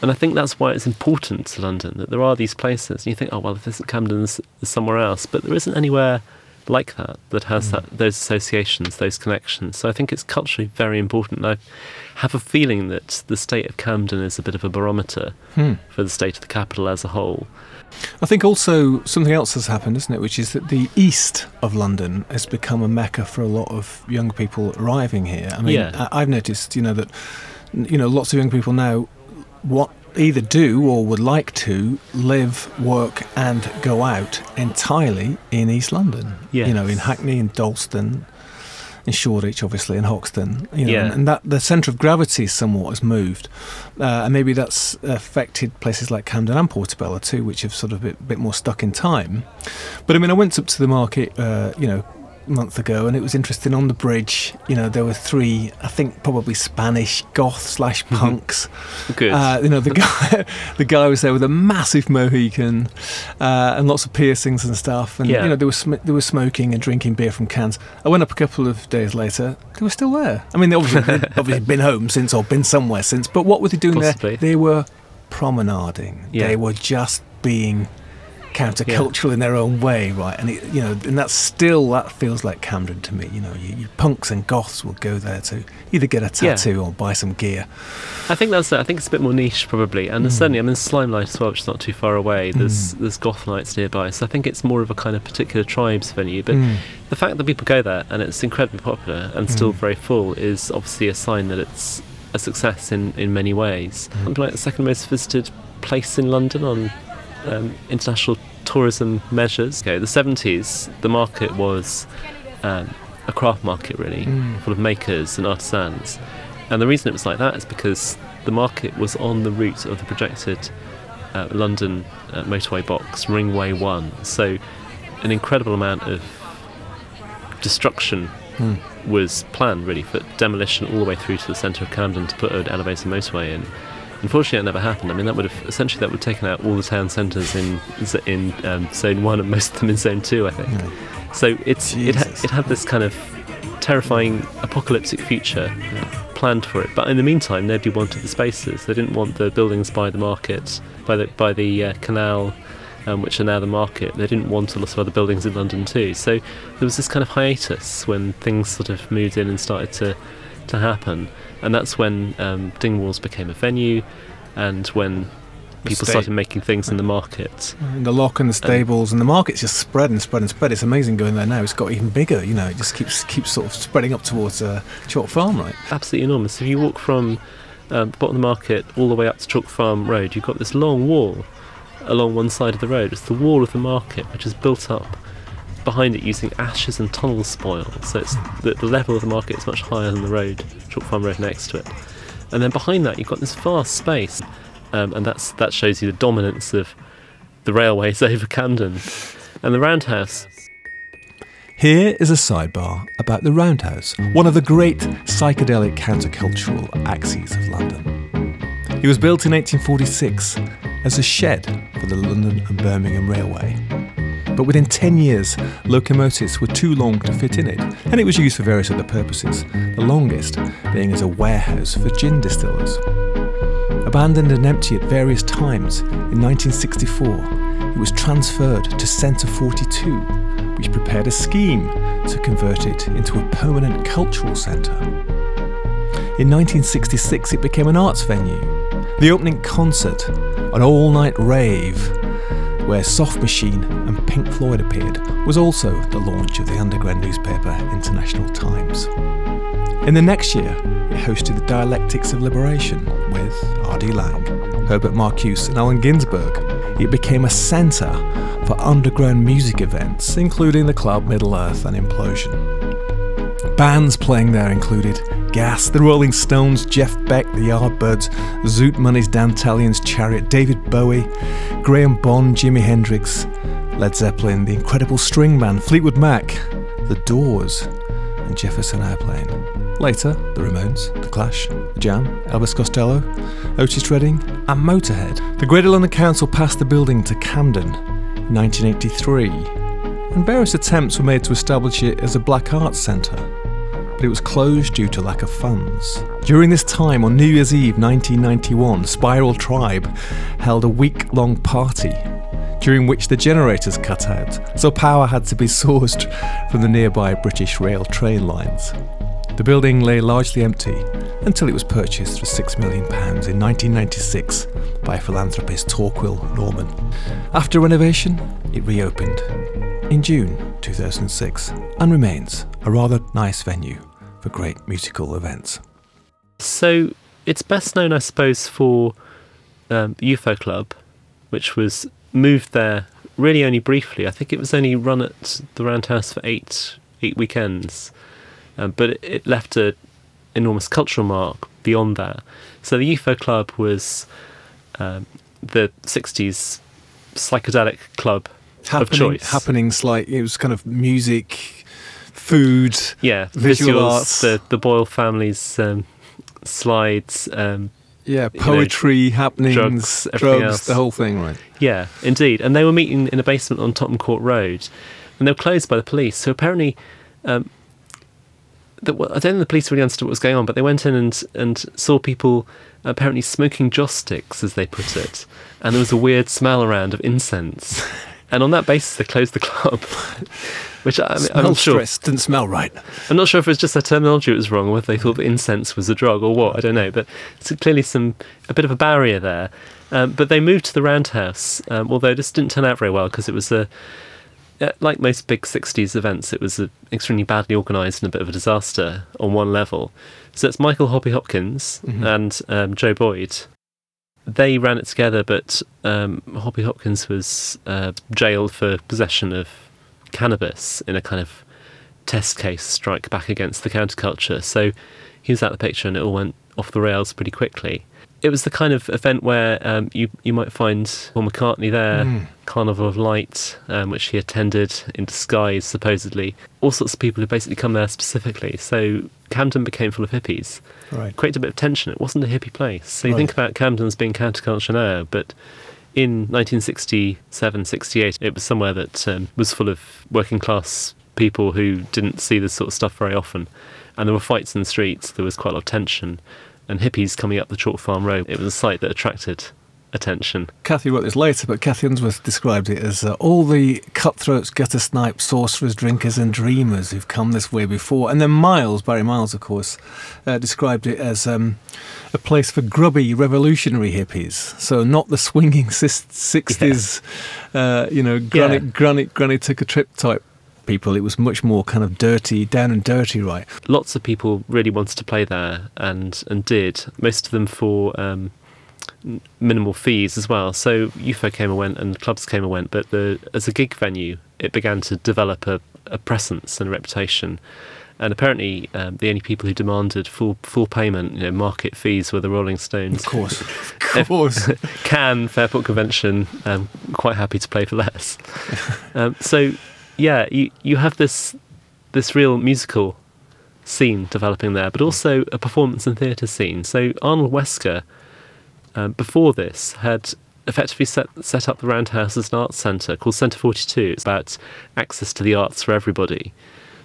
And I think that's why it's important to London that there are these places. And you think, oh well, if this isn't Camden, there's somewhere else. But there isn't anywhere like that that has that those associations, those connections. So I think it's culturally very important. And I have a feeling that the state of Camden is a bit of a barometer Hmm. for the state of the capital as a whole. I think also something else has happened, isn't it? Which is that the east of London has become a mecca for a lot of young people arriving here. I mean, Yeah. I- I've noticed, you know, that you know lots of young people now what either do or would like to live, work, and go out entirely in East London. You know, in Hackney and Dalston. In Shoreditch, obviously, in Hoxton, you know, Yeah. and, and that the centre of gravity somewhat has moved, uh, and maybe that's affected places like Camden and Portobello too, which have sort of a bit, bit more stuck in time. But I mean, I went up to the market, uh, you know, month ago, and it was interesting. On the bridge, you know, there were three, I think, probably Spanish goth slash punks. Good. Uh, you know, the guy, the guy was there with a massive Mohican uh, and lots of piercings and stuff. And Yeah. you know, they were sm- they were smoking and drinking beer from cans. I went up a couple of days later. They were still there. I mean, they obviously obviously been home since or been somewhere since. But what were they doing Possibly. there? They were promenading. Yeah. They were just being countercultural in their own way, right? And it, you know, and that's still that feels like Camden to me. You know, you, you punks and goths will go there to either get a Yeah. tattoo or buy some gear. I think that's it. I think it's a bit more niche probably, and Mm. certainly I'm in Slimelight as well, which is not too far away. There's there's goth nights nearby, so I think it's more of a kind of particular tribes venue. But Mm. the fact that people go there and it's incredibly popular and still Mm. very full is obviously a sign that it's a success in, in many ways. Mm. Like the second most visited place in London on um, international tourism measures. Okay, the 70s, the market was um, a craft market really, Mm. full of makers and artisans. And the reason it was like that is because the market was on the route of the projected uh, London uh, motorway box, Ringway 1. So an incredible amount of destruction Mm. was planned really for demolition all the way through to the centre of Camden to put an elevated motorway in. Unfortunately, it never happened. I mean, that would have essentially that would have taken out all the town centres in in um, Zone One and most of them in Zone Two, I think. Mm. So it's it, ha- it had this kind of terrifying apocalyptic future planned for it. But in the meantime, nobody wanted the spaces. They didn't want the buildings by the market, by the by the uh, canal, um, which are now the market. They didn't want a lot of other buildings in London too. So there was this kind of hiatus when things sort of moved in and started to to happen, and that's when um, Dingwalls became a venue, and when people sta- started making things in the market. And the lock and the stables and the market's just spread and spread and spread. It's amazing going there now. It's got even bigger. You know, it just keeps keeps sort of spreading up towards uh, Chalk Farm, right? absolutely enormous. If you walk from um, the bottom of the market all the way up to Chalk Farm Road, you've got this long wall along one side of the road. It's the wall of the market, which is built up behind it using ashes and tunnel spoil. So it's the, the level of the market is much higher than the road, Chalk Farm Road next to it. And then behind that, you've got this vast space, um, and that's that shows you the dominance of the railways over Camden. And the Roundhouse Here is a sidebar about the Roundhouse, one of the great psychedelic countercultural axes of London. It was built in 1846 as a shed for the London and Birmingham Railway. But within 10 years, locomotives were too long to fit in it, and it was used for various other purposes, the longest being as a warehouse for gin distillers. Abandoned and empty at various times, in 1964, it was transferred to Centre 42, which prepared a scheme to convert it into a permanent cultural centre. In 1966, it became an arts venue. The opening concert, an all night rave, where Soft Machine and Pink Floyd appeared, was also the launch of the underground newspaper International Times. In the next year, it hosted the Dialectics of Liberation with R.D. Laing, Herbert Marcuse, and Allen Ginsberg. It became a centre for underground music events, including the club Middle Earth and Implosion. Bands playing there included Gas, The Rolling Stones, Jeff Beck, The Yardbirds, Zoot Money's Dantalian's Chariot, David Bowie, Graham Bond, Jimi Hendrix, Led Zeppelin, The Incredible String Band, Fleetwood Mac, The Doors, and Jefferson Airplane. Later, The Ramones, The Clash, The Jam, Elvis Costello, Otis Redding, and Motorhead. The Greater London Council passed the building to Camden in 1983, and various attempts were made to establish it as a black arts centre but it was closed due to lack of funds. During this time, on New Year's Eve 1991, Spiral Tribe held a week long party during which the generators cut out, so power had to be sourced from the nearby British Rail train lines. The building lay largely empty until it was purchased for £6 million in 1996 by philanthropist Torquil Norman. After renovation, it reopened in June 2006 and remains a rather nice venue for great musical events. So it's best known, I suppose, for um, the UFO Club, which was moved there really only briefly. I think it was only run at the Roundhouse for eight eight weekends, um, but it, it left an enormous cultural mark beyond that. So the UFO Club was um, the '60s psychedelic club of choice. Happenings like it was kind of music, food. Yeah, Visual visuals, arts. the the Boyle family's um, slides. Um, Yeah, You know, poetry, happenings, drugs, drugs, the whole thing, right? yeah, indeed. And they were meeting in a basement on Tottenham Court Road, and they were closed by the police. So apparently, um, the, well, I don't think the police really understood what was going on, but they went in and and saw people apparently smoking joss sticks, as they put it, and there was a weird smell around of incense. And on that basis, they closed the club. Which I mean, I'm not sure didn't smell right. I'm not sure if it was just their terminology that was wrong, or whether they thought that incense was a drug or what. I don't know, but it's clearly some a bit of a barrier there. Um, but they moved to the Roundhouse, um, although this didn't turn out very well because it was a uh, like most big '60s events, it was a, extremely badly organised and a bit of a disaster on one level. So it's Michael Hoppy Hopkins and um, Joe Boyd. They ran it together, but um, Hoppy Hopkins was uh, jailed for possession of cannabis in a kind of test case strike back against the counterculture. So he was out of the picture and it all went off the rails pretty quickly. It was the kind of event where um, you you might find Paul McCartney there, Carnival of Light, um, which he attended in disguise, supposedly. All sorts of people who basically come there specifically. So Camden became full of hippies. Right. Created a bit of tension. It wasn't a hippie place. So you Right. think about Camden as being counterculture now, but in 1967, 68, it was somewhere that um, was full of working class people who didn't see this sort of stuff very often. And there were fights in the streets, there was quite a lot of tension. And hippies coming up the Chalk Farm Road, it was a sight that attracted attention. Cathi wrote this later, but Cathi Unsworth described it as uh, all the cutthroats, gutter snipes, sorcerers, drinkers, and dreamers who've come this way before. And then Miles, Barry Miles, of course, uh, described it as um, a place for grubby revolutionary hippies. So not the swinging sis- 60s, uh, you know, granny, Yeah. granny, granny took a trip type people. It was much more kind of dirty, down and dirty, right? Lots of people really wanted to play there and, and did, most of them for um, minimal fees as well. So UFO came and went and clubs came and went, but the, as a gig venue, it began to develop a, a presence and a reputation. And apparently, um, the only people who demanded full full payment, you know, market fees, were the Rolling Stones. Of course. Of course. Can Fairport Convention, um, quite happy to play for less. um, so, yeah, you you have this this real musical scene developing there, but also a performance and theatre scene. So Arnold Wesker, um, before this, had effectively set set up the Roundhouse as an arts centre called Centre Forty Two. It's about access to the arts for everybody.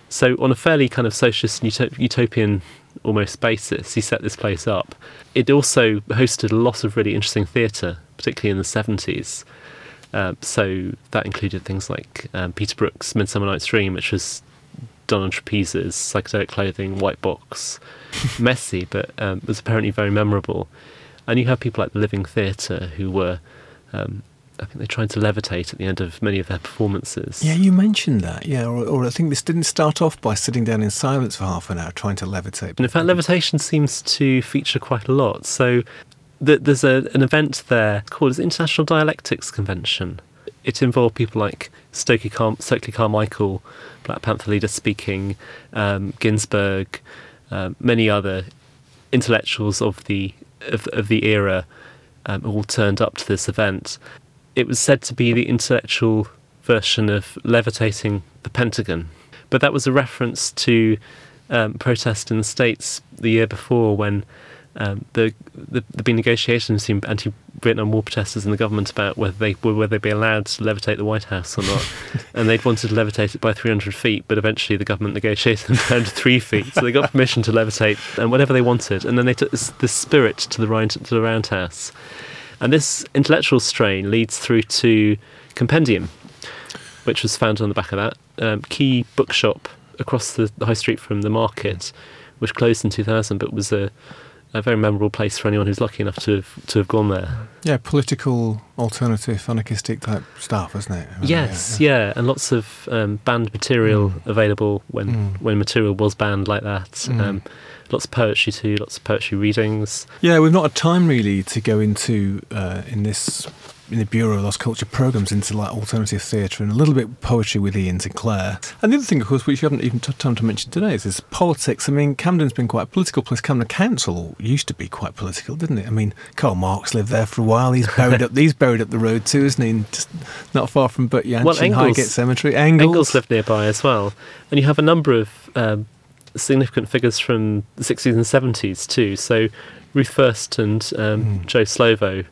So on a fairly kind of socialist and utop- utopian almost basis, he set this place up. It also hosted a lot of really interesting theatre, particularly in the seventies. Um, so that included things like um, Peter Brook's Midsummer Night's Dream, which was done on trapezes, psychedelic clothing, white box, messy, but um, was apparently very memorable. And you have people like the Living Theatre who were, um, I think they tried to levitate at the end of many of their performances. Yeah, you mentioned that. Yeah, or, or I think this didn't start off by sitting down in silence for half an hour trying to levitate. And in fact, levitation seems to feature quite a lot. So th- there's a, an event there called the International Dialectics Convention. It involved people like Stokely, Car- Stokely Carmichael, Black Panther leader speaking, um, Ginsberg, um, many other intellectuals of the of, of the era um, all turned up to this event. It was said to be the intellectual version of levitating the Pentagon, but that was a reference to um, protest in the states the year before when um, the, the there'd been negotiations between anti-Vietnam War protesters and the government about whether they were whether they'd be allowed to levitate the White House or not, and they'd wanted to levitate it by 300 feet, but eventually the government negotiated them down to three feet, so they got permission to levitate and whatever they wanted, and then they took this, this spirit to the round to the Roundhouse, and this intellectual strain leads through to Compendium, which was found on the back of that um, key bookshop across the, the high street from the market, which closed in 2000, but was a, a very memorable place for anyone who's lucky enough to have, to have gone there. Yeah, political, alternative, anarchistic type stuff, isn't it? I mean, yes, yeah, and lots of um, banned material available when when material was banned like that. Mm. Um, lots of poetry too, lots of poetry readings. Yeah, we've not had time really to go into uh, in this in the Bureau of Lost Culture programs into like alternative theatre and a little bit poetry with Iain Sinclair. And the other thing, of course, which you haven't even had time to mention today is this politics. I mean, Camden's been quite a political place. Camden Council used to be quite political, didn't it? I mean, Karl Marx lived there for a while. He's buried up. He's buried up the road too, isn't he? Just not far from Butt Yanch Well, in Engels- Highgate Cemetery. Engels. Engels lived nearby as well, and you have a number of um, significant figures from the 60s and 70s too. So Ruth First and um, Joe Slovo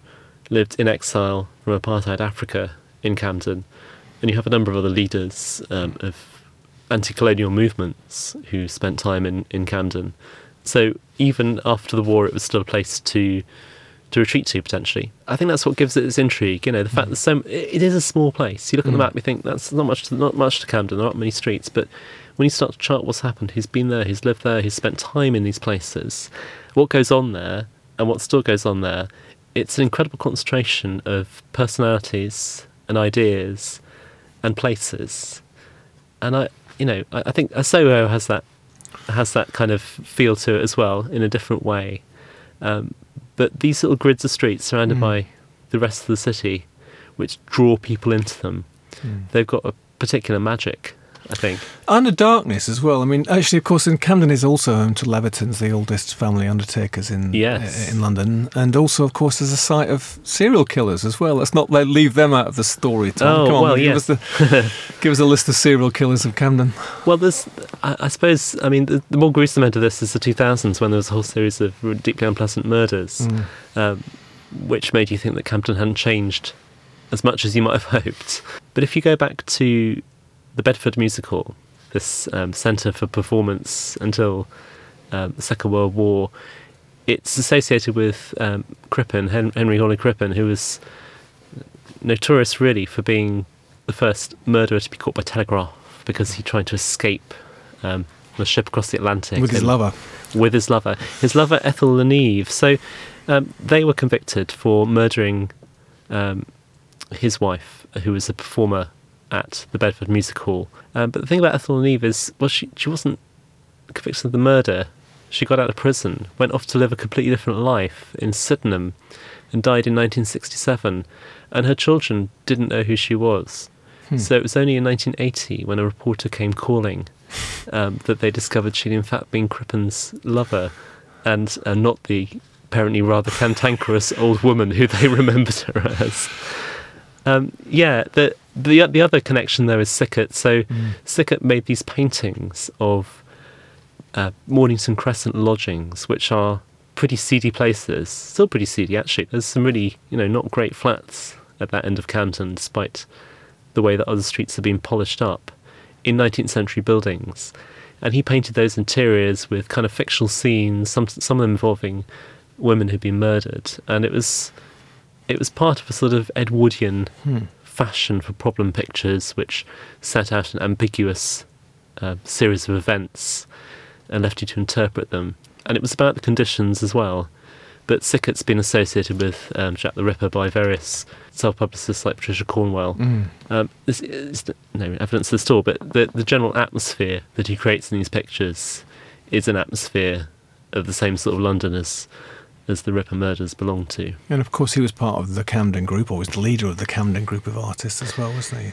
lived in exile from apartheid Africa in Camden, and you have a number of other leaders um, of anti-colonial movements who spent time in, in Camden. So even after the war, it was still a place to to retreat to potentially. I think that's what gives it its intrigue. You know, the fact that so it it is a small place. You look at the map, you think that's not much, not much to Camden. There aren't many streets, but when you start to chart what's happened, who's been there, who's lived there, who's spent time in these places, what goes on there, and what still goes on there, it's an incredible concentration of personalities and ideas and places. And I, you know, I, I think Soho has that has that kind of feel to it as well in a different way. Um, but these little grids of streets surrounded by the rest of the city, which draw people into them, they've got a particular magic, I think. Under darkness as well. I mean, actually, of course, in Camden is also home to Levertons, the oldest family undertakers in Yes. uh, in London, and also, of course, as a site of serial killers as well. Let's not let, leave them out of the story. Tom. Oh, Come on, well, give yes. us the, give us a list of serial killers of Camden. Well, there's, I, I suppose, I mean, the, the more gruesome end of this is the 2000s when there was a whole series of deeply unpleasant murders, um, which made you think that Camden hadn't changed as much as you might have hoped. But if you go back to the Bedford Music Hall, this um, centre for performance until um, the Second World War, it's associated with um, Crippen, Hen- Henry Hawley Crippen, who was notorious really for being the first murderer to be caught by telegraph because he tried to escape um, on a ship across the Atlantic with his lover. with his lover, his lover Ethel Le Neve. So um, they were convicted for murdering um, his wife, who was a performer at the Bedford Music Hall. Um, but the thing about Ethel Le Neve is, well, she she wasn't convicted of the murder. She got out of prison, went off to live a completely different life in Sydenham, and died in 1967. And her children didn't know who she was. So it was only in 1980 when a reporter came calling um, that they discovered she'd in fact been Crippen's lover and uh, not the apparently rather cantankerous old woman who they remembered her as. Um, yeah, the, the the other connection there is Sickert. So Sickert made these paintings of uh, Mornington Crescent lodgings, which are pretty seedy places. Still pretty seedy, actually. There's some really, you know, not great flats at that end of Camden, despite the way that other streets have been polished up in 19th century buildings. And he painted those interiors with kind of fictional scenes, some some of them involving women who'd been murdered. And it was it was part of a sort of Edwardian fashion for problem pictures, which set out an ambiguous uh, series of events and left you to interpret them. And it was about the conditions as well. But Sickert's been associated with um, Jack the Ripper by various self-publicists like Patricia Cornwell. Um, there's, there's no evidence at all, but the, the general atmosphere that he creates in these pictures is an atmosphere of the same sort of London as as the Ripper murders belong to. And of course, he was part of the Camden Group, or was the leader of the Camden Group of artists as well, wasn't he?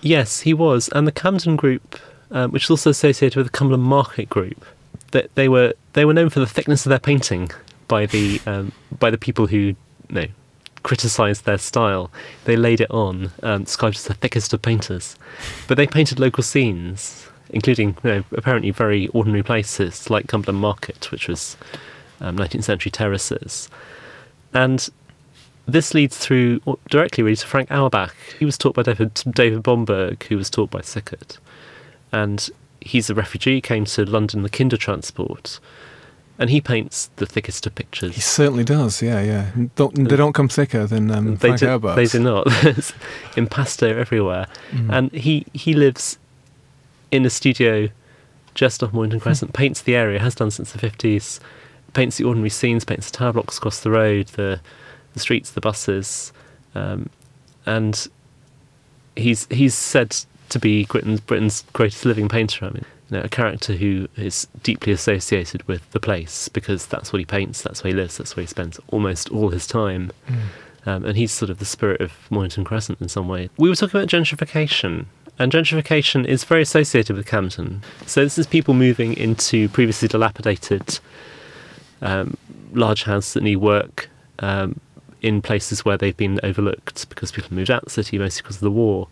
Yes, he was, and the Camden Group, um, which is also associated with the Cumberland Market Group, that they were they were known for the thickness of their painting by the um, by the people who you know criticised their style. They laid it on, um, described as the thickest of painters, but they painted local scenes, including you know apparently very ordinary places like Cumberland Market, which was um, 19th century terraces, and this leads through directly really to Frank Auerbach. He was taught by David, David Bomberg, who was taught by Sickert. And he's a refugee, came to London the Kindertransport. And he paints the thickest of pictures. He certainly does. Yeah, yeah. Don't, they don't come thicker than um, They Frank do, Auerbach's. they do not. There's impasto everywhere. And he, he lives in a studio just off Mornington Crescent, paints the area, has done since the 50s, paints the ordinary scenes, paints the tower blocks across the road, the, the streets, the buses. Um, and he's he's said to be Britain's, Britain's greatest living painter. I mean, you know, a character who is deeply associated with the place because that's what he paints, that's where he lives, that's where he spends almost all his time. Um, and he's sort of the spirit of Mornington Crescent in some way. We were talking about gentrification, and gentrification is very associated with Camden. So this is people moving into previously dilapidated um, large houses that need work um, in places where they've been overlooked because people moved out of the city mostly because of the war.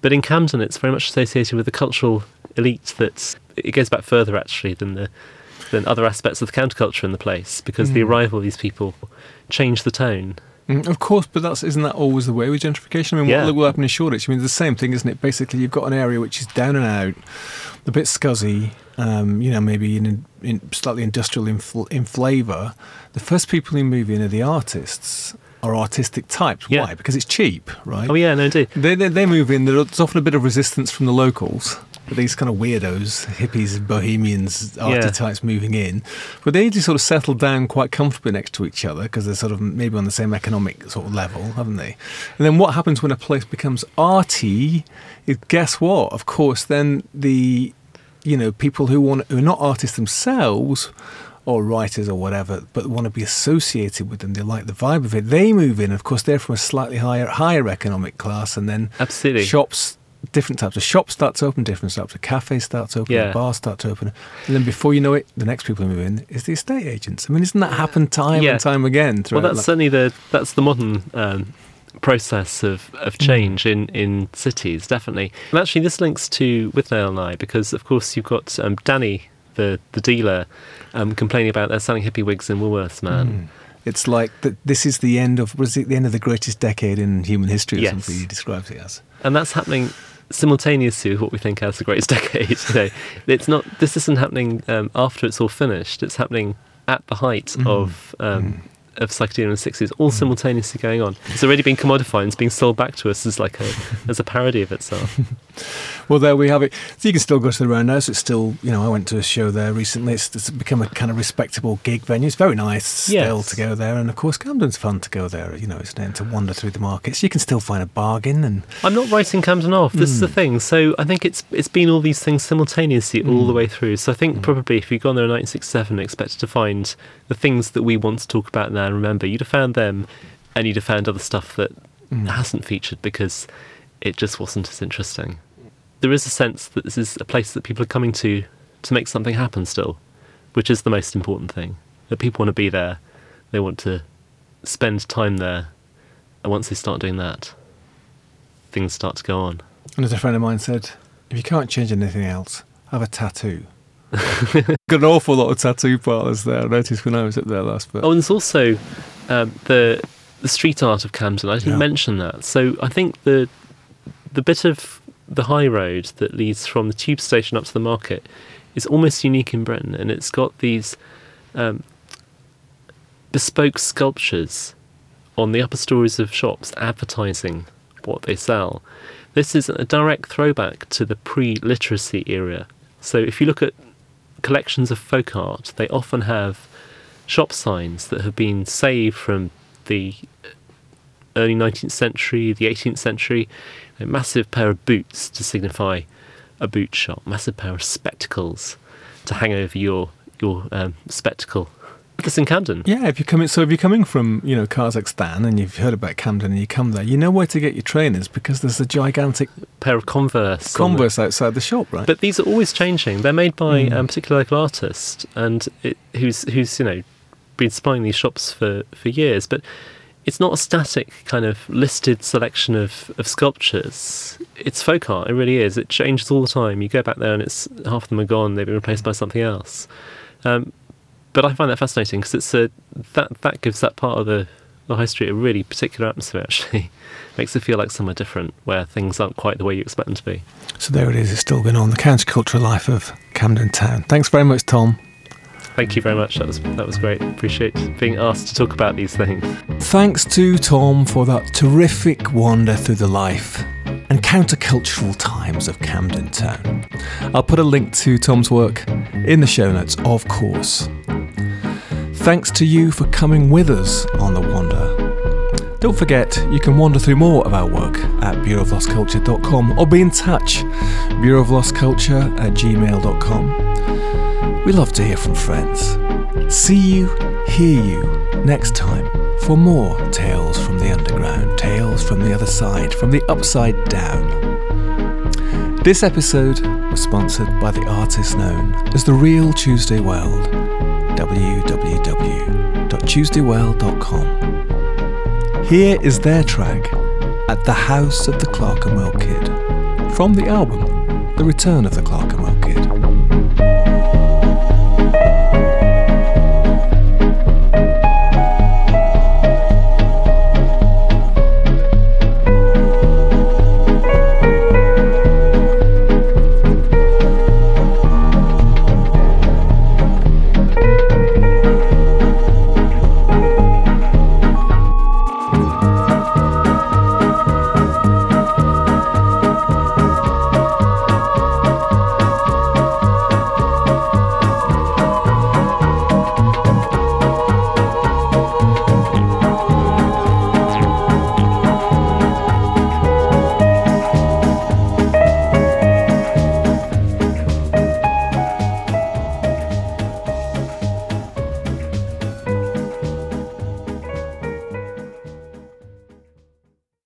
But in Camden, it's very much associated with the cultural elite. That it goes back further actually than the than other aspects of the counterculture in the place because the Mm. arrival of these people changed the tone. Mm, Of course, but that's isn't that always the way with gentrification? I mean, Yeah. what, what happened in Shoreditch. I mean, it's the same thing, isn't it? Basically, you've got an area which is down and out, a bit scuzzy, um, you know, maybe in, in slightly industrial in, in flavour. The first people who move in are the artists or artistic types. Yeah. Why? Because it's cheap, right? Oh yeah, no, indeed. They, they, they move in. There's often a bit of resistance from the locals. These kind of weirdos, hippies, bohemians, Yeah. types moving in, but they usually sort of settle down quite comfortably next to each other because they're sort of maybe on the same economic sort of level, haven't they? And then what happens when a place becomes arty? Is guess what? Of course, then the you know people who want who are not artists themselves or writers or whatever, but want to be associated with them. They like the vibe of it. They move in. Of course, they're from a slightly higher higher economic class, and then Absolutely. shops. Different types of shops start to open, different types of cafes start to open, Yeah. bars start to open, and then before you know it, the next people who move in is the estate agents. I mean, isn't that happened time Yeah. and time again? Well, that's like- certainly the that's the modern um, process of, of change in, in cities, definitely. And actually, this links to Withnail and I because, of course, you've got um, Danny, the the dealer, um, complaining about they're selling hippie wigs in Woolworths, man. It's like that. This is the end of was it the end of the greatest decade in human history? Or Yes. something he describes it as. and that's happening simultaneously with what we think as the greatest decade. you know, it's not. This isn't happening um, after it's all finished. It's happening at the height of. Um, Of psychedelia in the sixties, all hmm. simultaneously going on. It's already been commodified and it's being sold back to us as like a as a parody of itself. Well, there we have it. So you can still go to the Roundhouse. It's still, you know, I went to a show there recently. It's, it's become a kind of respectable gig venue. It's very nice still Yes. to go there, and of course, Camden's fun to go there. You know, it's then to wander through the markets. You can still find a bargain, and I'm not writing Camden off. This is the hmm. thing. So I think it's it's been all these things simultaneously all the hmm. way through. So I think probably if you'd gone there in 1967 and expected to find the things that we want to talk about now and remember, you'd have found them, and you'd have found other stuff that mm. hasn't featured because it just wasn't as interesting. There is a sense that this is a place that people are coming to to make something happen still, which is the most important thing. That people want to be there, they want to spend time there, and once they start doing that, things start to go on. and as a friend of mine said, if you can't change anything else, have a tattoo. Got an awful lot of tattoo parlours there. I noticed when I was up there last. But Oh, and there's also um, the the street art of Camden. I didn't Yeah. mention that. So I think the the bit of the high road that leads from the tube station up to the market is almost unique in Britain, and it's got these um, bespoke sculptures on the upper stories of shops advertising what they sell. This is a direct throwback to the pre-literacy era. So if you look at collections of folk art, they often have shop signs that have been saved from the early 19th century, the 18th century. A massive pair of boots to signify a boot shop, massive pair of spectacles to hang over your your um, spectacle. This in Camden. yeah, if you're coming, so if you're coming from you know Kazakhstan and you've heard about Camden and you come there, you know where to get your trainers because there's a gigantic Pair of Converse. on the- Converse outside the shop, right? But these are always changing. They're made by Mm. um, a particular local artist, and it, who's who's you know been supplying these shops for, for years. But it's not a static kind of listed selection of, of sculptures. It's folk art. It really is. It changes all the time. You go back there, and it's half of them are gone. They've been replaced by something else. Um, but I find that fascinating because it's a that that gives that part of the the high street a really particular atmosphere. Actually, makes it feel like somewhere different where things aren't quite the way you expect them to be. so there it is. It's still going on. The countercultural life of Camden Town. Thanks very much, Tom. Thank you very much. That was that was great. Appreciate being asked to talk about these things. Thanks to Tom for that terrific wander through the life and countercultural times of Camden Town. I'll put a link to Tom's work in the show notes, of course. Thanks to you for coming with us on the wander. Don't forget, you can wander through more of our work at bureauoflostculture.com or be in touch, bureauoflostculture at gmail.com. We love to hear from friends. See you, hear you next time for more tales from the underground, tales from the other side, from the upside down. This episode was sponsored by the artist known as The Real Tuesday Weld, www.tuesdayweld.com. Here is their track, At the House of the Clerkenwell Kid, from the album The Return of the Clerkenwell Kid.